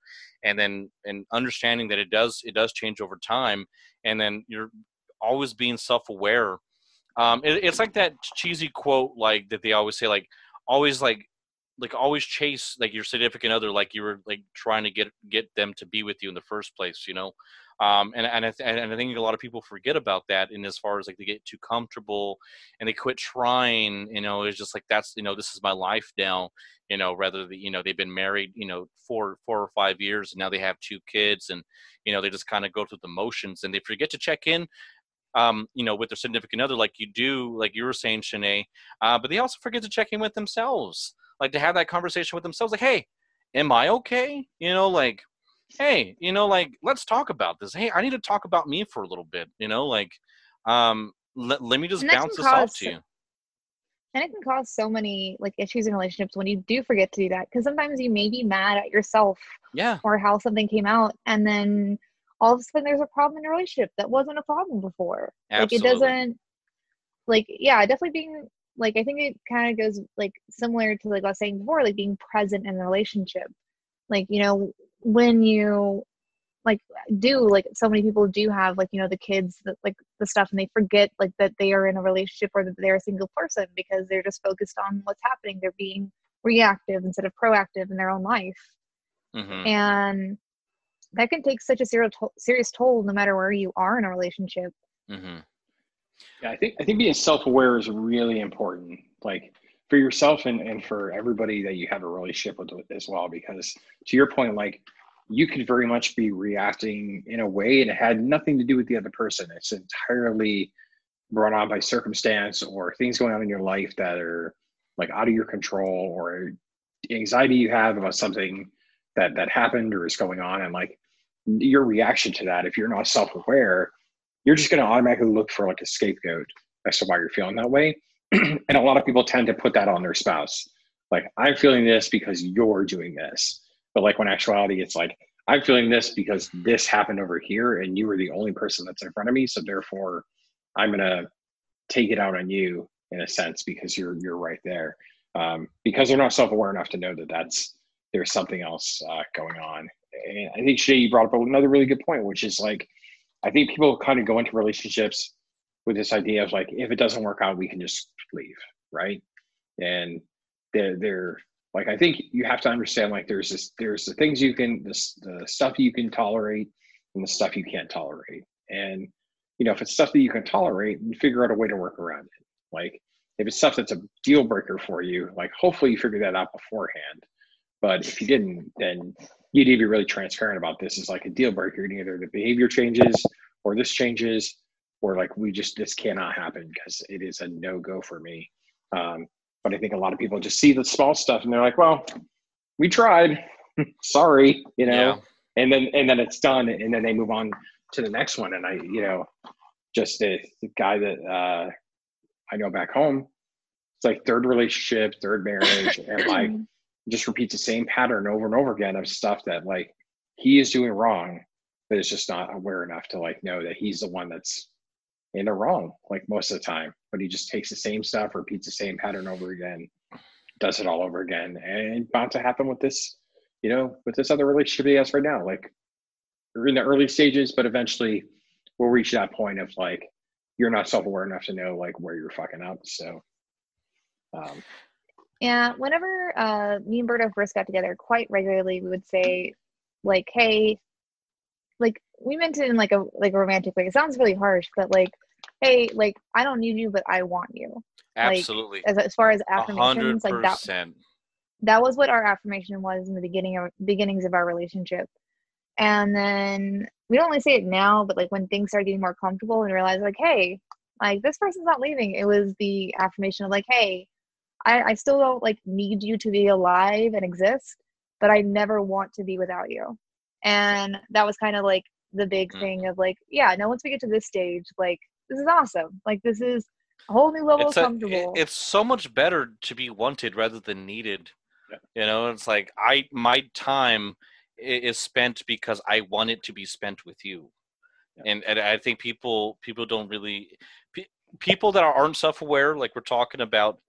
and then and understanding that it does it does change over time, and then you're always being self aware. Um, it, it's like that cheesy quote like that they always say like always like like always chase like your significant other like you were like trying to get get them to be with you in the first place you know? Um and and I, th- and I think a lot of people forget about that in as far as like they get too comfortable and they quit trying you know? It's just like that's you know this is my life now you know rather than you know they've been married you know four four or five years and now they have two kids and you know they just kind of go through the motions and they forget to check in um, you know, with their significant other, like you do, like you were saying, Shanae, uh, but they also forget to check in with themselves, like to have that conversation with themselves, like, hey, am I okay? You know, like, hey, you know, like, let's talk about this. Hey, I need to talk about me for a little bit, you know, like, um, let, let me just And bounce this off to you. and it can cause so many like issues in relationships when you do forget to do that because sometimes you may be mad at yourself Yeah, or how something came out and then all of a sudden there's a problem in your relationship that wasn't a problem before like it doesn't like yeah definitely being like I think it kind of goes like similar to like I was saying before, like being present in the relationship. Like, you know, when you like do like so many people do have like you know the kids that like the stuff and they forget like that they are in a relationship or that they're a single person because they're just focused on what's happening they're being reactive instead of proactive in their own life Mhm. and that can take such a serious to- serious toll no matter where you are in a relationship Mhm. Yeah, I think I think being self-aware is really important. Like for yourself and, and for everybody that you have a relationship with as well. Because to your point, like you could very much be reacting in a way and it had nothing to do with the other person. It's entirely brought on by circumstance or things going on in your life that are like out of your control or anxiety you have about something that that happened or is going on and like your reaction to that if you're not self-aware you're just going to automatically look for like a scapegoat as to why you're feeling that way. and a lot of people tend to put that on their spouse. Like, I'm feeling this because you're doing this. But like when actuality, it's like, I'm feeling this because this happened over here and you were the only person that's in front of me. So therefore I'm going to take it out on you in a sense because you're, you're right there. Um, because they're not self-aware enough to know that that's, there's something else uh, going on. And I think Shay, you brought up another really good point, which is like, I think people kind of go into relationships with this idea of like, if it doesn't work out, we can just leave, right? And they're they're like, I think you have to understand like there's this there's the things you can this the stuff you can tolerate and the stuff you can't tolerate. And you know, if it's stuff that you can tolerate, you figure out a way to work around it. Like if it's stuff that's a deal breaker for you, like hopefully you figure that out beforehand. But if you didn't, then you need to be really transparent about this as like a deal breaker. And either the behavior changes or this changes, or like we just this cannot happen because it is a no go for me. Um, but I think a lot of people just see the small stuff and they're like, well, we tried. Sorry, you know. Yeah. And then and then it's done, and then they move on to the next one. And I, you know, just the, the guy that uh, I know back home, it's like third relationship, third marriage, and like just repeats the same pattern over and over again of stuff that like he is doing wrong, but is just not aware enough to like know that he's the one that's in the wrong like most of the time. But he just takes the same stuff, repeats the same pattern over again, does it all over again, and bound to happen with this, you know, with this other relationship he has right now. Like we're in the early stages, but eventually we'll reach that point of like you're not self-aware enough to know like where you're fucking up. So um, Yeah, whenever uh, me and Berto first got together, quite regularly we would say, like, "Hey," like we meant it in like a like a romantic way. It sounds really harsh, but like, "Hey, like I don't need you, but I want you." Like, Absolutely. As as far as affirmations, like that that was what our affirmation was in the beginning of beginnings of our relationship. And then we don't only say it now, but like when things start getting more comfortable and realize like, hey, like this person's not leaving. It was the affirmation of like, hey, I, I still don't like need you to be alive and exist, but I never want to be without you. And that was kind of like the big Mm. thing of like, yeah, now once we get to this stage, like this is awesome. Like this is a whole new level It's of a, comfortable. it- it's so much better to be wanted rather than needed. Yeah. You know, it's like I my time is spent because I want it to be spent with you. Yeah. And and I think people people don't really pe- people that aren't self-aware like we're talking about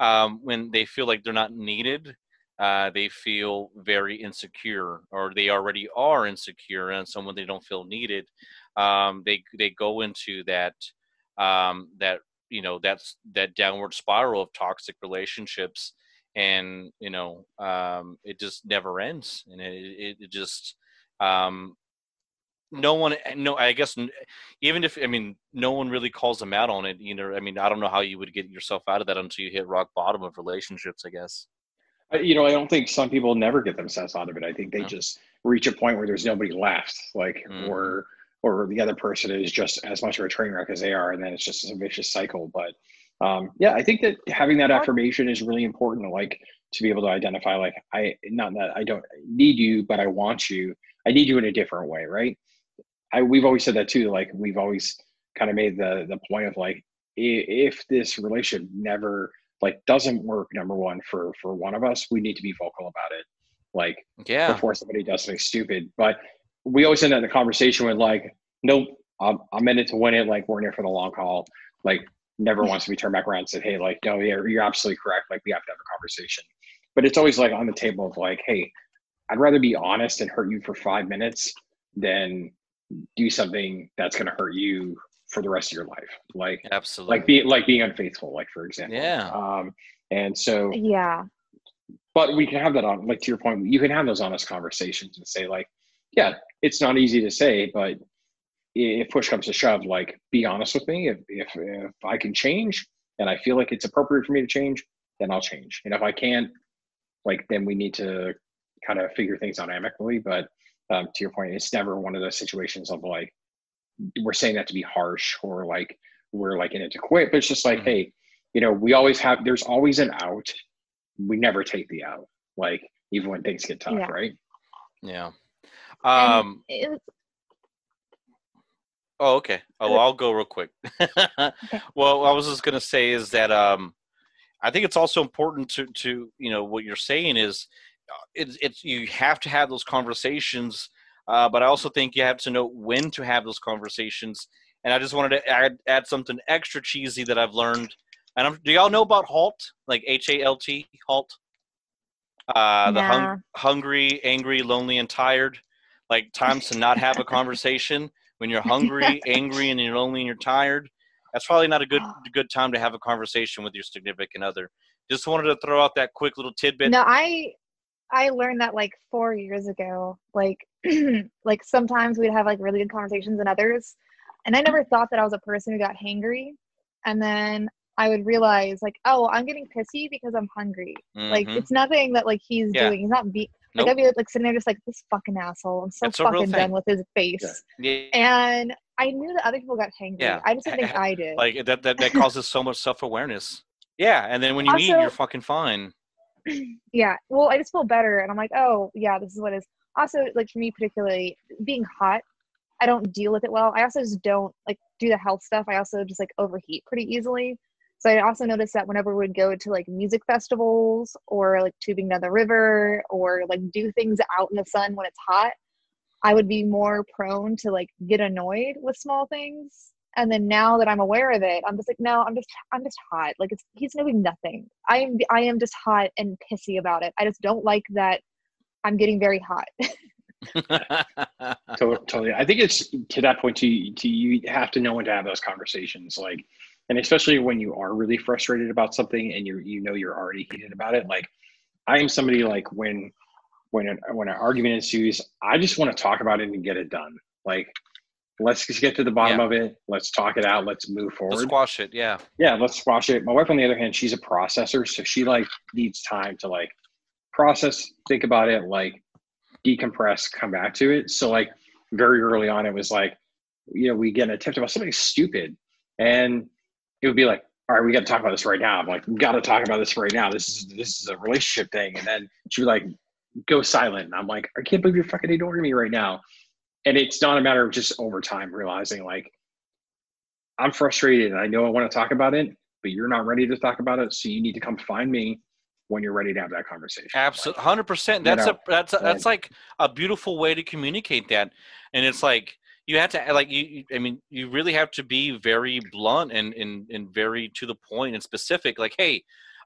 um, when they feel like they're not needed uh, they feel very insecure or they already are insecure and someone they don't feel needed um, they they go into that um, that you know that's that downward spiral of toxic relationships and you know um, it just never ends and it, it, it just um, no one no i guess even if i mean no one really calls them out on it you know i mean i don't know how you would get yourself out of that until you hit rock bottom of relationships i guess you know, I don't think some people never get themselves out of it. I think they No. just reach a point where there's nobody left, like, Mhm. or or the other person is just as much of a train wreck as they are, and then it's just a vicious cycle. But um, yeah, I think that having that affirmation is really important. Like to be able to identify, like, I not that I don't need you, but I want you. I need you in a different way, right? I we've always said that too. Like we've always kind of made the the point of like if this relationship never like doesn't work number one for for one of us we need to be vocal about it like yeah before somebody does something stupid but we always end up in the conversation with like nope I'm, I'm in it to win it like we're in it for the long haul like never wants to be turned back around and said, Hey, like, no, yeah, you're absolutely correct. Like we have to have a conversation. But it's always like on the table of like, hey, I'd rather be honest and hurt you for five minutes than do something that's gonna hurt you for the rest of your life. Like Absolutely. like being like being unfaithful, like for example. Yeah. Um and so Yeah. but we can have that on like to your point you can have those honest conversations and say like yeah it's not easy to say but if push comes to shove like be honest with me if, if if i can change and i feel like it's appropriate for me to change then i'll change and if i can't like then we need to kind of figure things out amicably but um, to your point it's never one of those situations of like we're saying that to be harsh or like we're like in it to quit but it's just like Mhm. hey you know we always have there's always an out we never take the out like even when things get tough Yeah. right yeah. Um. was, Oh, okay. Oh, I'll go real quick. Well, I was just gonna say is that um, I think it's also important to to you know what you're saying is it's it's you have to have those conversations, uh, but I also think you have to know when to have those conversations. And I just wanted to add add something extra cheesy that I've learned. And I'm, do y'all know about HALT? Like H A L T, HALT. Uh, the hung, hungry, angry, lonely, and tired. Like times to not have a conversation when you're hungry, angry, and you're lonely and you're tired. That's probably not a good good time to have a conversation with your significant other. Just wanted to throw out that quick little tidbit. no, I I learned that like four years ago. Like like sometimes we'd have like really good conversations and others. And I never thought that I was a person who got hangry. And then I would realize like, oh, I'm getting pissy because I'm hungry. Like Mhm. it's nothing that like he's Yeah. doing. He's not be Nope. like I'd be like sitting there just like this fucking asshole. I'm so It's fucking done with his face. Yeah, And I knew that other people got hangry. Yeah. I just didn't think I did. like that that, that causes so much self awareness. Yeah, and then when you meet, Also- you're fucking fine. Yeah well i just feel better and i'm like oh yeah this is what is. also like for me particularly being hot i don't deal with it well. I also just don't like do the health stuff. I also just like overheat pretty easily. So i also noticed that whenever we'd go to like music festivals or like tubing down the river or like do things out in the sun when it's hot i would be more prone to like get annoyed with small things and then now that i'm aware of it i'm just like no i'm just i'm just hot. Like it's he's doing nothing. I am i am just hot and pissy about it. I just don't like that i'm getting very hot. Totally. I think it's to that point to, to you have to know when to have those conversations like and especially when you are really frustrated about something and you you know you're already heated about it. Like i am somebody like when when an, when an argument ensues i just want to talk about it and get it done. Like let's just get to the bottom Yeah. of it. Let's talk it out. Let's move Let's forward. squash it. Yeah. yeah let's squash it. My wife on the other hand she's a processor so she like needs time to like process think about it like decompress come back to it. So like very early on it was like you know we get a tip about something stupid and it would be like all right we got to talk about this right now. I'm like we got to talk about this right now. This is this is a relationship thing. And then she would be like go silent. And i'm like i can't believe you're fucking ignoring me right now and it's not a matter of just over time realizing like I'm frustrated and I know I want to talk about it, but you're not ready to talk about it. So you need to come find me when you're ready to have that conversation. Absolutely, hundred percent. you That's know, a that's a, that's like a beautiful way to communicate that, and it's like you have to like you. you- I mean, you really have to be very blunt and and and very to the point and specific. Like, hey,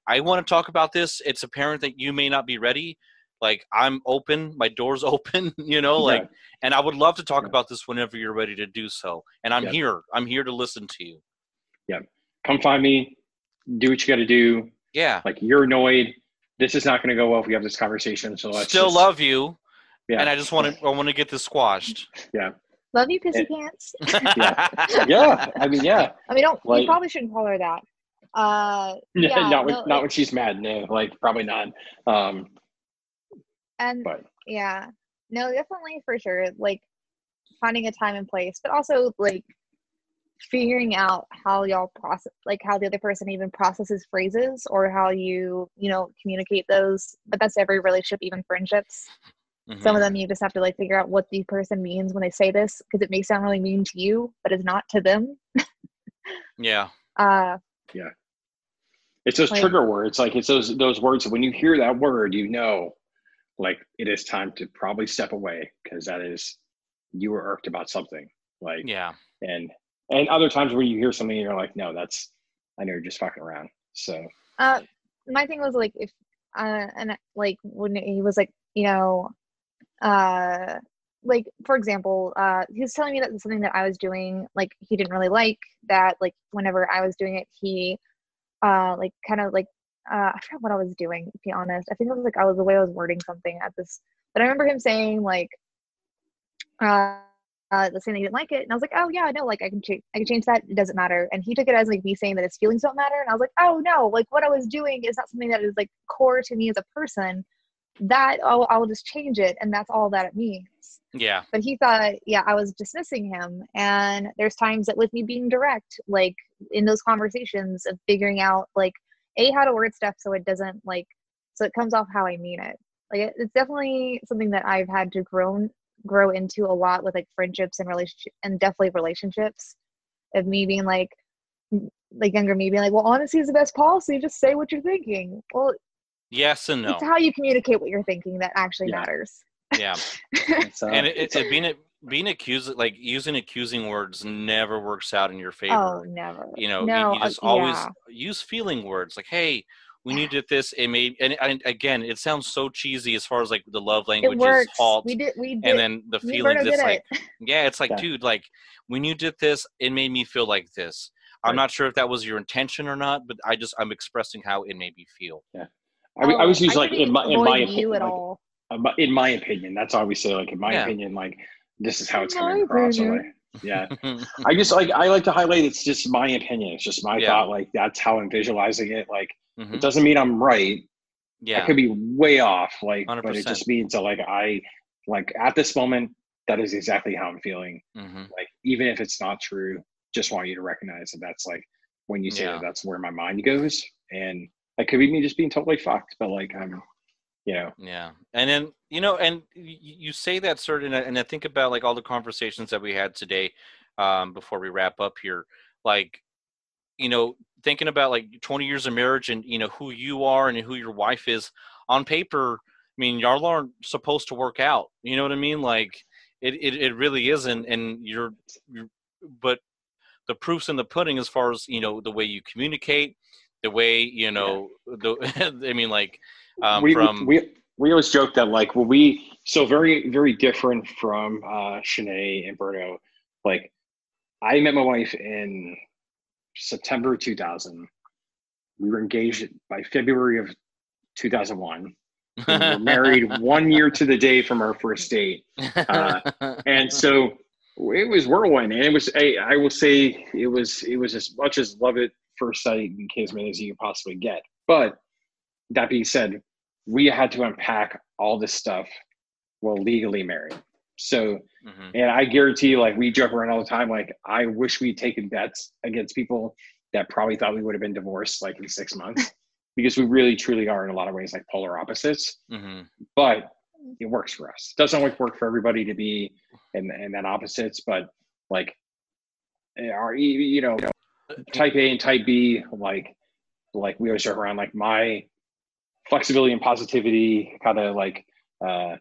I want to talk about this. It's apparent that you may not be ready. Like, I'm open. My door's open. You know, like, Yeah. and I would love to talk Yeah. about this whenever you're ready to do so. And I'm Yeah. here. I'm here to listen to you. Yeah. Come find me, do what you got to do. Yeah. Like you're annoyed. This is not going to go well if we have this conversation. So let's Still just- love you. Yeah. And I just want to. I want to get this squashed. Yeah. Love you pissy pants yeah. I mean, yeah. i mean don't Like- you probably shouldn't call her that uh yeah not when no, not like- when she's mad. No, like probably not. Um, and but yeah no definitely for sure like finding a time and place but also like figuring out how y'all process like how the other person even processes phrases or how you you know communicate those but that's every relationship even friendships some Mhm. of them you just have to like figure out what the person means when they say this because it may sound really mean to you but it's not to them Yeah. uh yeah. it's those Like- trigger words. Like it's those those words. When you hear that word, you know, like it is time to probably step away because that is you were irked about something. Like Yeah. and and other times where you hear something, you're like, no, that's I know you're just fucking around. So Uh, my thing was like if uh and like when he was like you know uh like for example uh he was telling me that something that i was doing like he didn't really like that like whenever i was doing it he uh like kind of like uh i forgot what i was doing to be honest i think it was like i was the way i was wording something at this but i remember him saying like uh uh, the saying he didn't like it, and I was like, "Oh yeah, no, like I can change, I can change that. It doesn't matter." And he took it as like me saying that his feelings don't matter, and I was like, "Oh no, like what I was doing is not something that is like core to me as a person. That I'll, I'll just change it, and that's all that it means." Yeah. But he thought, yeah, I was dismissing him, and there's times that with me being direct, like in those conversations of figuring out like a how to word stuff so it doesn't like so it comes off how I mean it. Like it, it's definitely something that I've had to grow grow into a lot with like friendships and relationship and definitely relationships of me being like like younger me being like well honesty is the best policy just say what you're thinking well Yes and no. it's how you communicate what you're thinking that actually Yeah. matters Yeah. it's, uh, and it, it's it, being being accused like using accusing words never works out in your favor. oh never you know, you- no you, uh, just always yeah. use feeling words like, "Hey, when you did this, it made." And, and again, it sounds so cheesy as far as like the love language it works is halt, we did we did and then the me and feelings. Berto It's did like, it. yeah, it's like, Yeah. dude, like when you did this, it made me feel like this. I'm Right. not sure if that was your intention or not, but I just I'm expressing how it made me feel. I, w- I was Oh, used like couldn't in my in my you opinion, at like, all uh, in my opinion, that's all we say. Like in my Yeah. opinion, like this is how it's coming across. like, yeah, I just like I like to highlight. It's just my opinion. It's just my Yeah. thought. Like that's how I'm visualizing it. Like Mhm. it doesn't mean I'm right. I Yeah. could be way off. Like, but 100%. it just means that like I like at this moment that is exactly how I'm feeling. hmm Like even if it's not true, just want you to recognize that that's like when you say Yeah. that that's where my mind goes, and that could be me just being totally fucked. But like I'm, you know, Yeah, and then you know, and you say that certain, and I think about like all the conversations that we had today, um, before we wrap up here, like, you know, thinking about like 20 years of marriage and you know who you are and who your wife is on paper. I mean, y'all aren't supposed to work out. You know what I mean? Like, it it, it really isn't, and you're, you're, but the proof's in the pudding as far as you know the way you communicate, the way you know the. I mean, like, um, we, from we we always joke that like when we so very very different from uh Shanae and Berto. Like I met my wife in September 2000. We were engaged by February of 2001. We were married one year to the day from our first date. uh, and so it was whirlwind and it was I, I will say it was it was as much as love at first sight and kismet as you could possibly get but that being said we had to unpack all this stuff while legally married so Mhm. and i guarantee you like we joke around all the time like i wish we'd taken bets against people that probably thought we would have been divorced like in six months because we really truly are in a lot of ways like polar opposites Mhm. but it works for us. It Doesn't always work for everybody to be in, in that opposites, but like, are you know, type A and type B, like, like we always joke around, like my flexibility and positivity kind of like uh,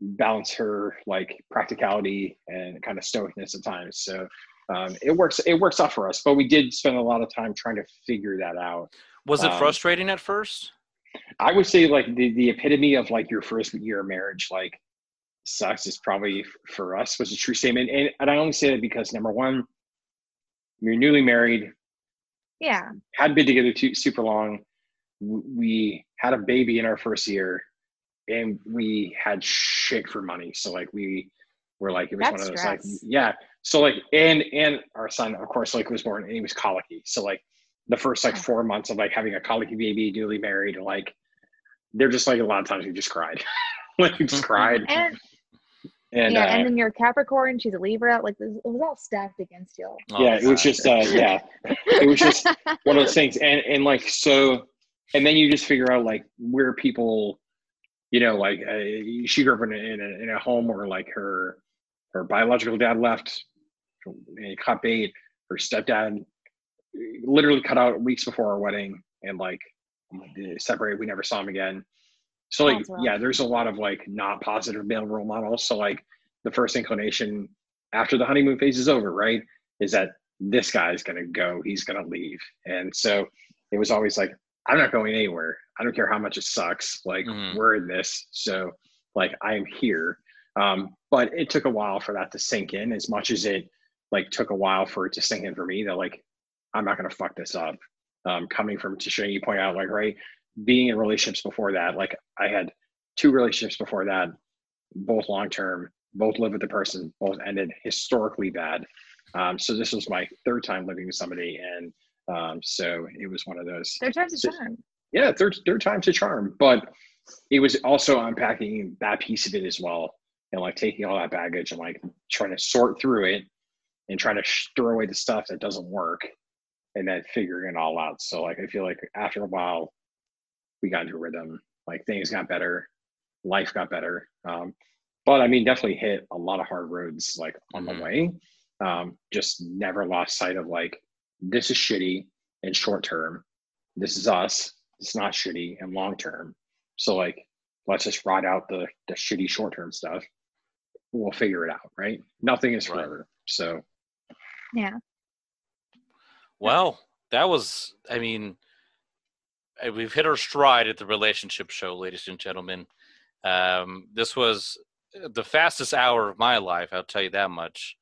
balance her like practicality and kind of stoicness at times. So um, it works. It works out for us, but we did spend a lot of time trying to figure that out. Was it Um, frustrating at first? I would say like the, the epitome of like your first year of marriage, like sucks is probably for us was a true statement. And, and I only say that because number one, you're newly married, yeah hadn't been together too super long. We had a baby in our first year and we had shit for money. So like we were like, it was That's one of those like, yeah. So like, and, and our son, of course, like was born and he was colicky. So like the first like four months of like having a colicky baby, newly married, like they're just like a lot of times we just cried. like we just cried. and And yeah uh, and then you're a capricorn she's a libra like it was all stacked against you Oh, yeah, it was just uh yeah. It was just one of those things and and like so and then you just figure out like where people you know like uh, she grew up in a, in a, in a home where like her her biological dad left and cut bait. Her stepdad literally cut out weeks before our wedding and like separated we never saw him again. So like yeah there's a lot of like not positive male role models. So like the first inclination after the honeymoon phase is over right is that this guy's gonna go, he's gonna leave. And so it was always like, I'm not going anywhere. I don't care how much it sucks. Like Mhm. we're in this. So like I'm here. Um, but it took a while for that to sink in as much as it like took a while for it to sink in for me that like I'm not gonna fuck this up. Um, coming from Tasha, you point out like right, being in relationships before that, like I had two relationships before that, both long term, both lived with the person, both ended historically bad. Um, so this was my third time living with somebody, and um, so it was one of those. Third time's a charm. Yeah, third third time's a charm, but it was also unpacking that piece of it as well, and like taking all that baggage and like trying to sort through it, and trying to sh- throw away the stuff that doesn't work, and then figuring it all out. So like I feel like after a while, we got into a rhythm. Like things got better, life got better. Um, but I mean, definitely hit a lot of hard roads like on Mhm. the way. Um, just never lost sight of like this is shitty and short term. This is us. It's not shitty and long term. So like, let's just ride out the the shitty short term stuff. We'll figure it out, right? Nothing is Right. forever. So Yeah. Well, that was, I mean, we've hit our stride at the relationship show, ladies and gentlemen. Um, this was the fastest hour of my life, I'll tell you that much.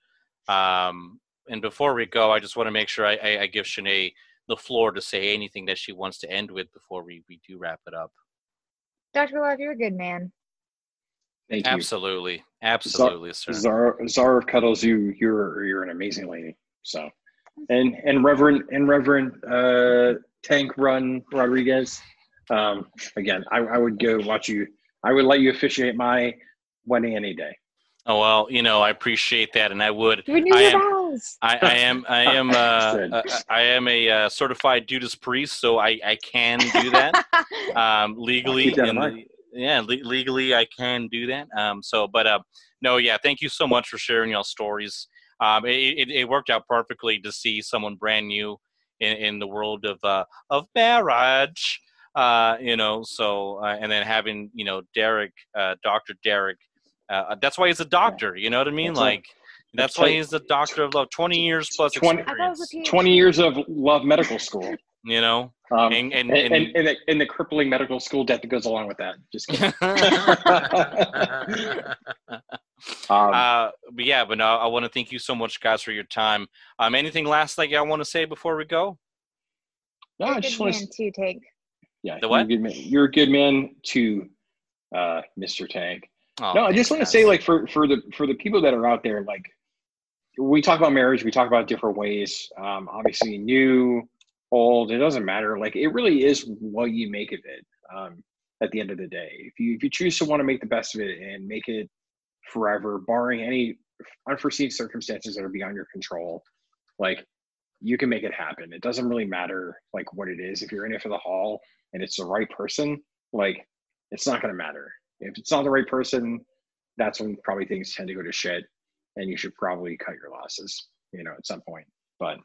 Um, and before we go, I just want to make sure I, I, I give Shanae the floor to say anything that she wants to end with before we, we do wrap it up. Dr. Love, you're a good man. thank you. Absolutely. Absolutely, sir. Zara, Czar of Cuddles, you you're you're an amazing lady. So, and and Reverend and Reverend uh, Tank Run Rodriguez. Um, again, I, I would go watch you. I would let you officiate my wedding any day. Oh, well, you know, I appreciate that. And I would, Renew I your am- vows. I, I am I am uh, uh, I am a uh, certified Judas priest, so I, I can do that um, legally. keep that in in mind. the- yeah, le- legally I can do that. Um, so, but uh, no, yeah, thank you so much for sharing your stories. Um, it, it, it worked out perfectly to see someone brand new in, in the world of uh, of marriage. Uh, you know, so uh, and then having you know Derek, uh, Doctor Derek. Uh, that's why he's a doctor. You know what I mean? That's like that's That's why he's the doctor of love. Twenty years plus 20 I thought it was a experience. PhD. Twenty years of love medical school. You know, Um, and and, and, and, and, the, and the crippling medical school debt that goes along with that. Just kidding. Um, uh, but yeah, but no, I want to thank you so much, guys, for your time. Um, anything last that y'all want to say before we go? no, You're I a just want to. too, Tank. Yeah, The you're a what? good man. You're a good man to uh, Mr. Tank. Oh, no, I just want to say, like, for for the for the people that are out there, like, we talk about marriage, we talk about different ways. Um, obviously, new, old, it doesn't matter. Like, it really is what you make of it. Um, at the end of the day, if you if you choose to want to make the best of it and make it forever, barring any unforeseen circumstances that are beyond your control, like you can make it happen. It doesn't really matter like what it is. If you're in it for the haul and it's the right person, like it's not going to matter. If it's not the right person, that's when probably things tend to go to shit, and you should probably cut your losses, you know, at some point. But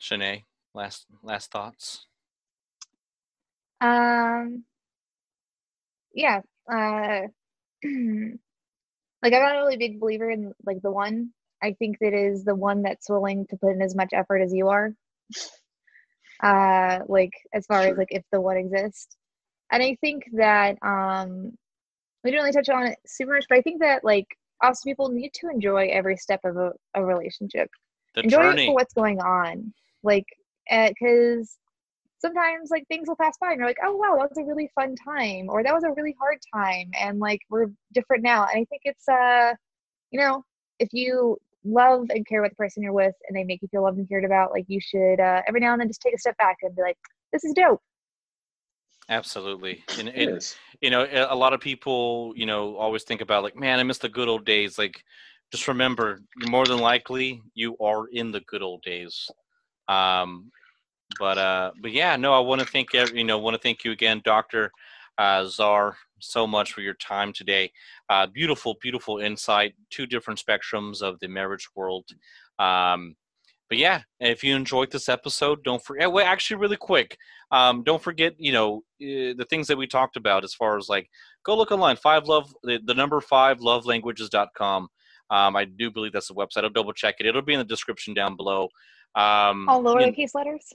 Shanae, last last thoughts. Um, yeah. Uh, like I'm not a really big believer in like the one. I think that is the one that's willing to put in as much effort as you are. Uh, like as far Sure. as like if the one exists, and I think that um, we didn't really touch on it super much, but I think that like also people need to enjoy every step of a, a relationship. The enjoy it for what's going on. Like because sometimes like things will pass by and you're like oh wow that was a really fun time or that was a really hard time and like we're different now. And i think it's uh you know if you love and care about the person you're with and they make you feel loved and cared about like you should uh every now and then just take a step back and be like this is dope Absolutely. And, it and is. you know, a a lot of people, you know, always think about like, man, I miss the good old days. Like, just remember, more than likely, you are in the good old days. Um, but uh, but yeah, no, I want to thank you know, want to thank you again, Doctor uh, Czar, so much for your time today. Uh, beautiful, beautiful insight. Two different spectrums of the marriage world. Um, but yeah, if you enjoyed this episode, don't forget. Well, actually, really quick, um, don't forget, you know, uh, the things that we talked about as far as like go look online, five love, the, the number five lovelanguages.com. Um, I do believe that's the website. I'll double check it. It'll be in the description down below. Um, All you know, lowercase letters.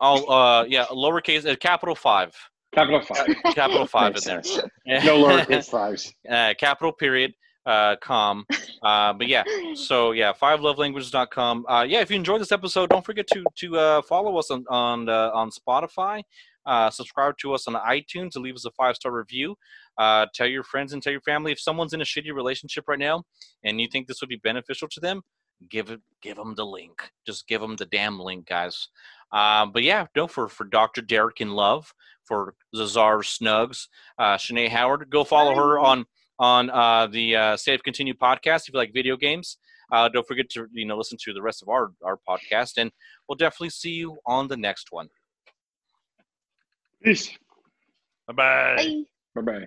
all uh, yeah, lowercase, uh, capital five, Capital five. capital five in there. No lowercase fives. uh, capital period uh, com. Uh, but yeah, so yeah, fivelovelanguages.com. Uh, yeah, if you enjoyed this episode, don't forget to to uh, follow us on on uh, on Spotify. Uh, subscribe to us on iTunes and leave us a five star review. Uh, tell your friends and tell your family if someone's in a shitty relationship right now and you think this would be beneficial to them. Give it, give them the link. Just give them the damn link, guys. Um, but yeah, no for for Dr. Derek in Love, for Zazar Snugs, uh, Shanae Howard. Go follow her on on uh, the uh, Safe Continue podcast if you like video games. Uh, don't forget to you know listen to the rest of our our podcast, and we'll definitely see you on the next one. Peace. Bye bye. Bye. Bye bye.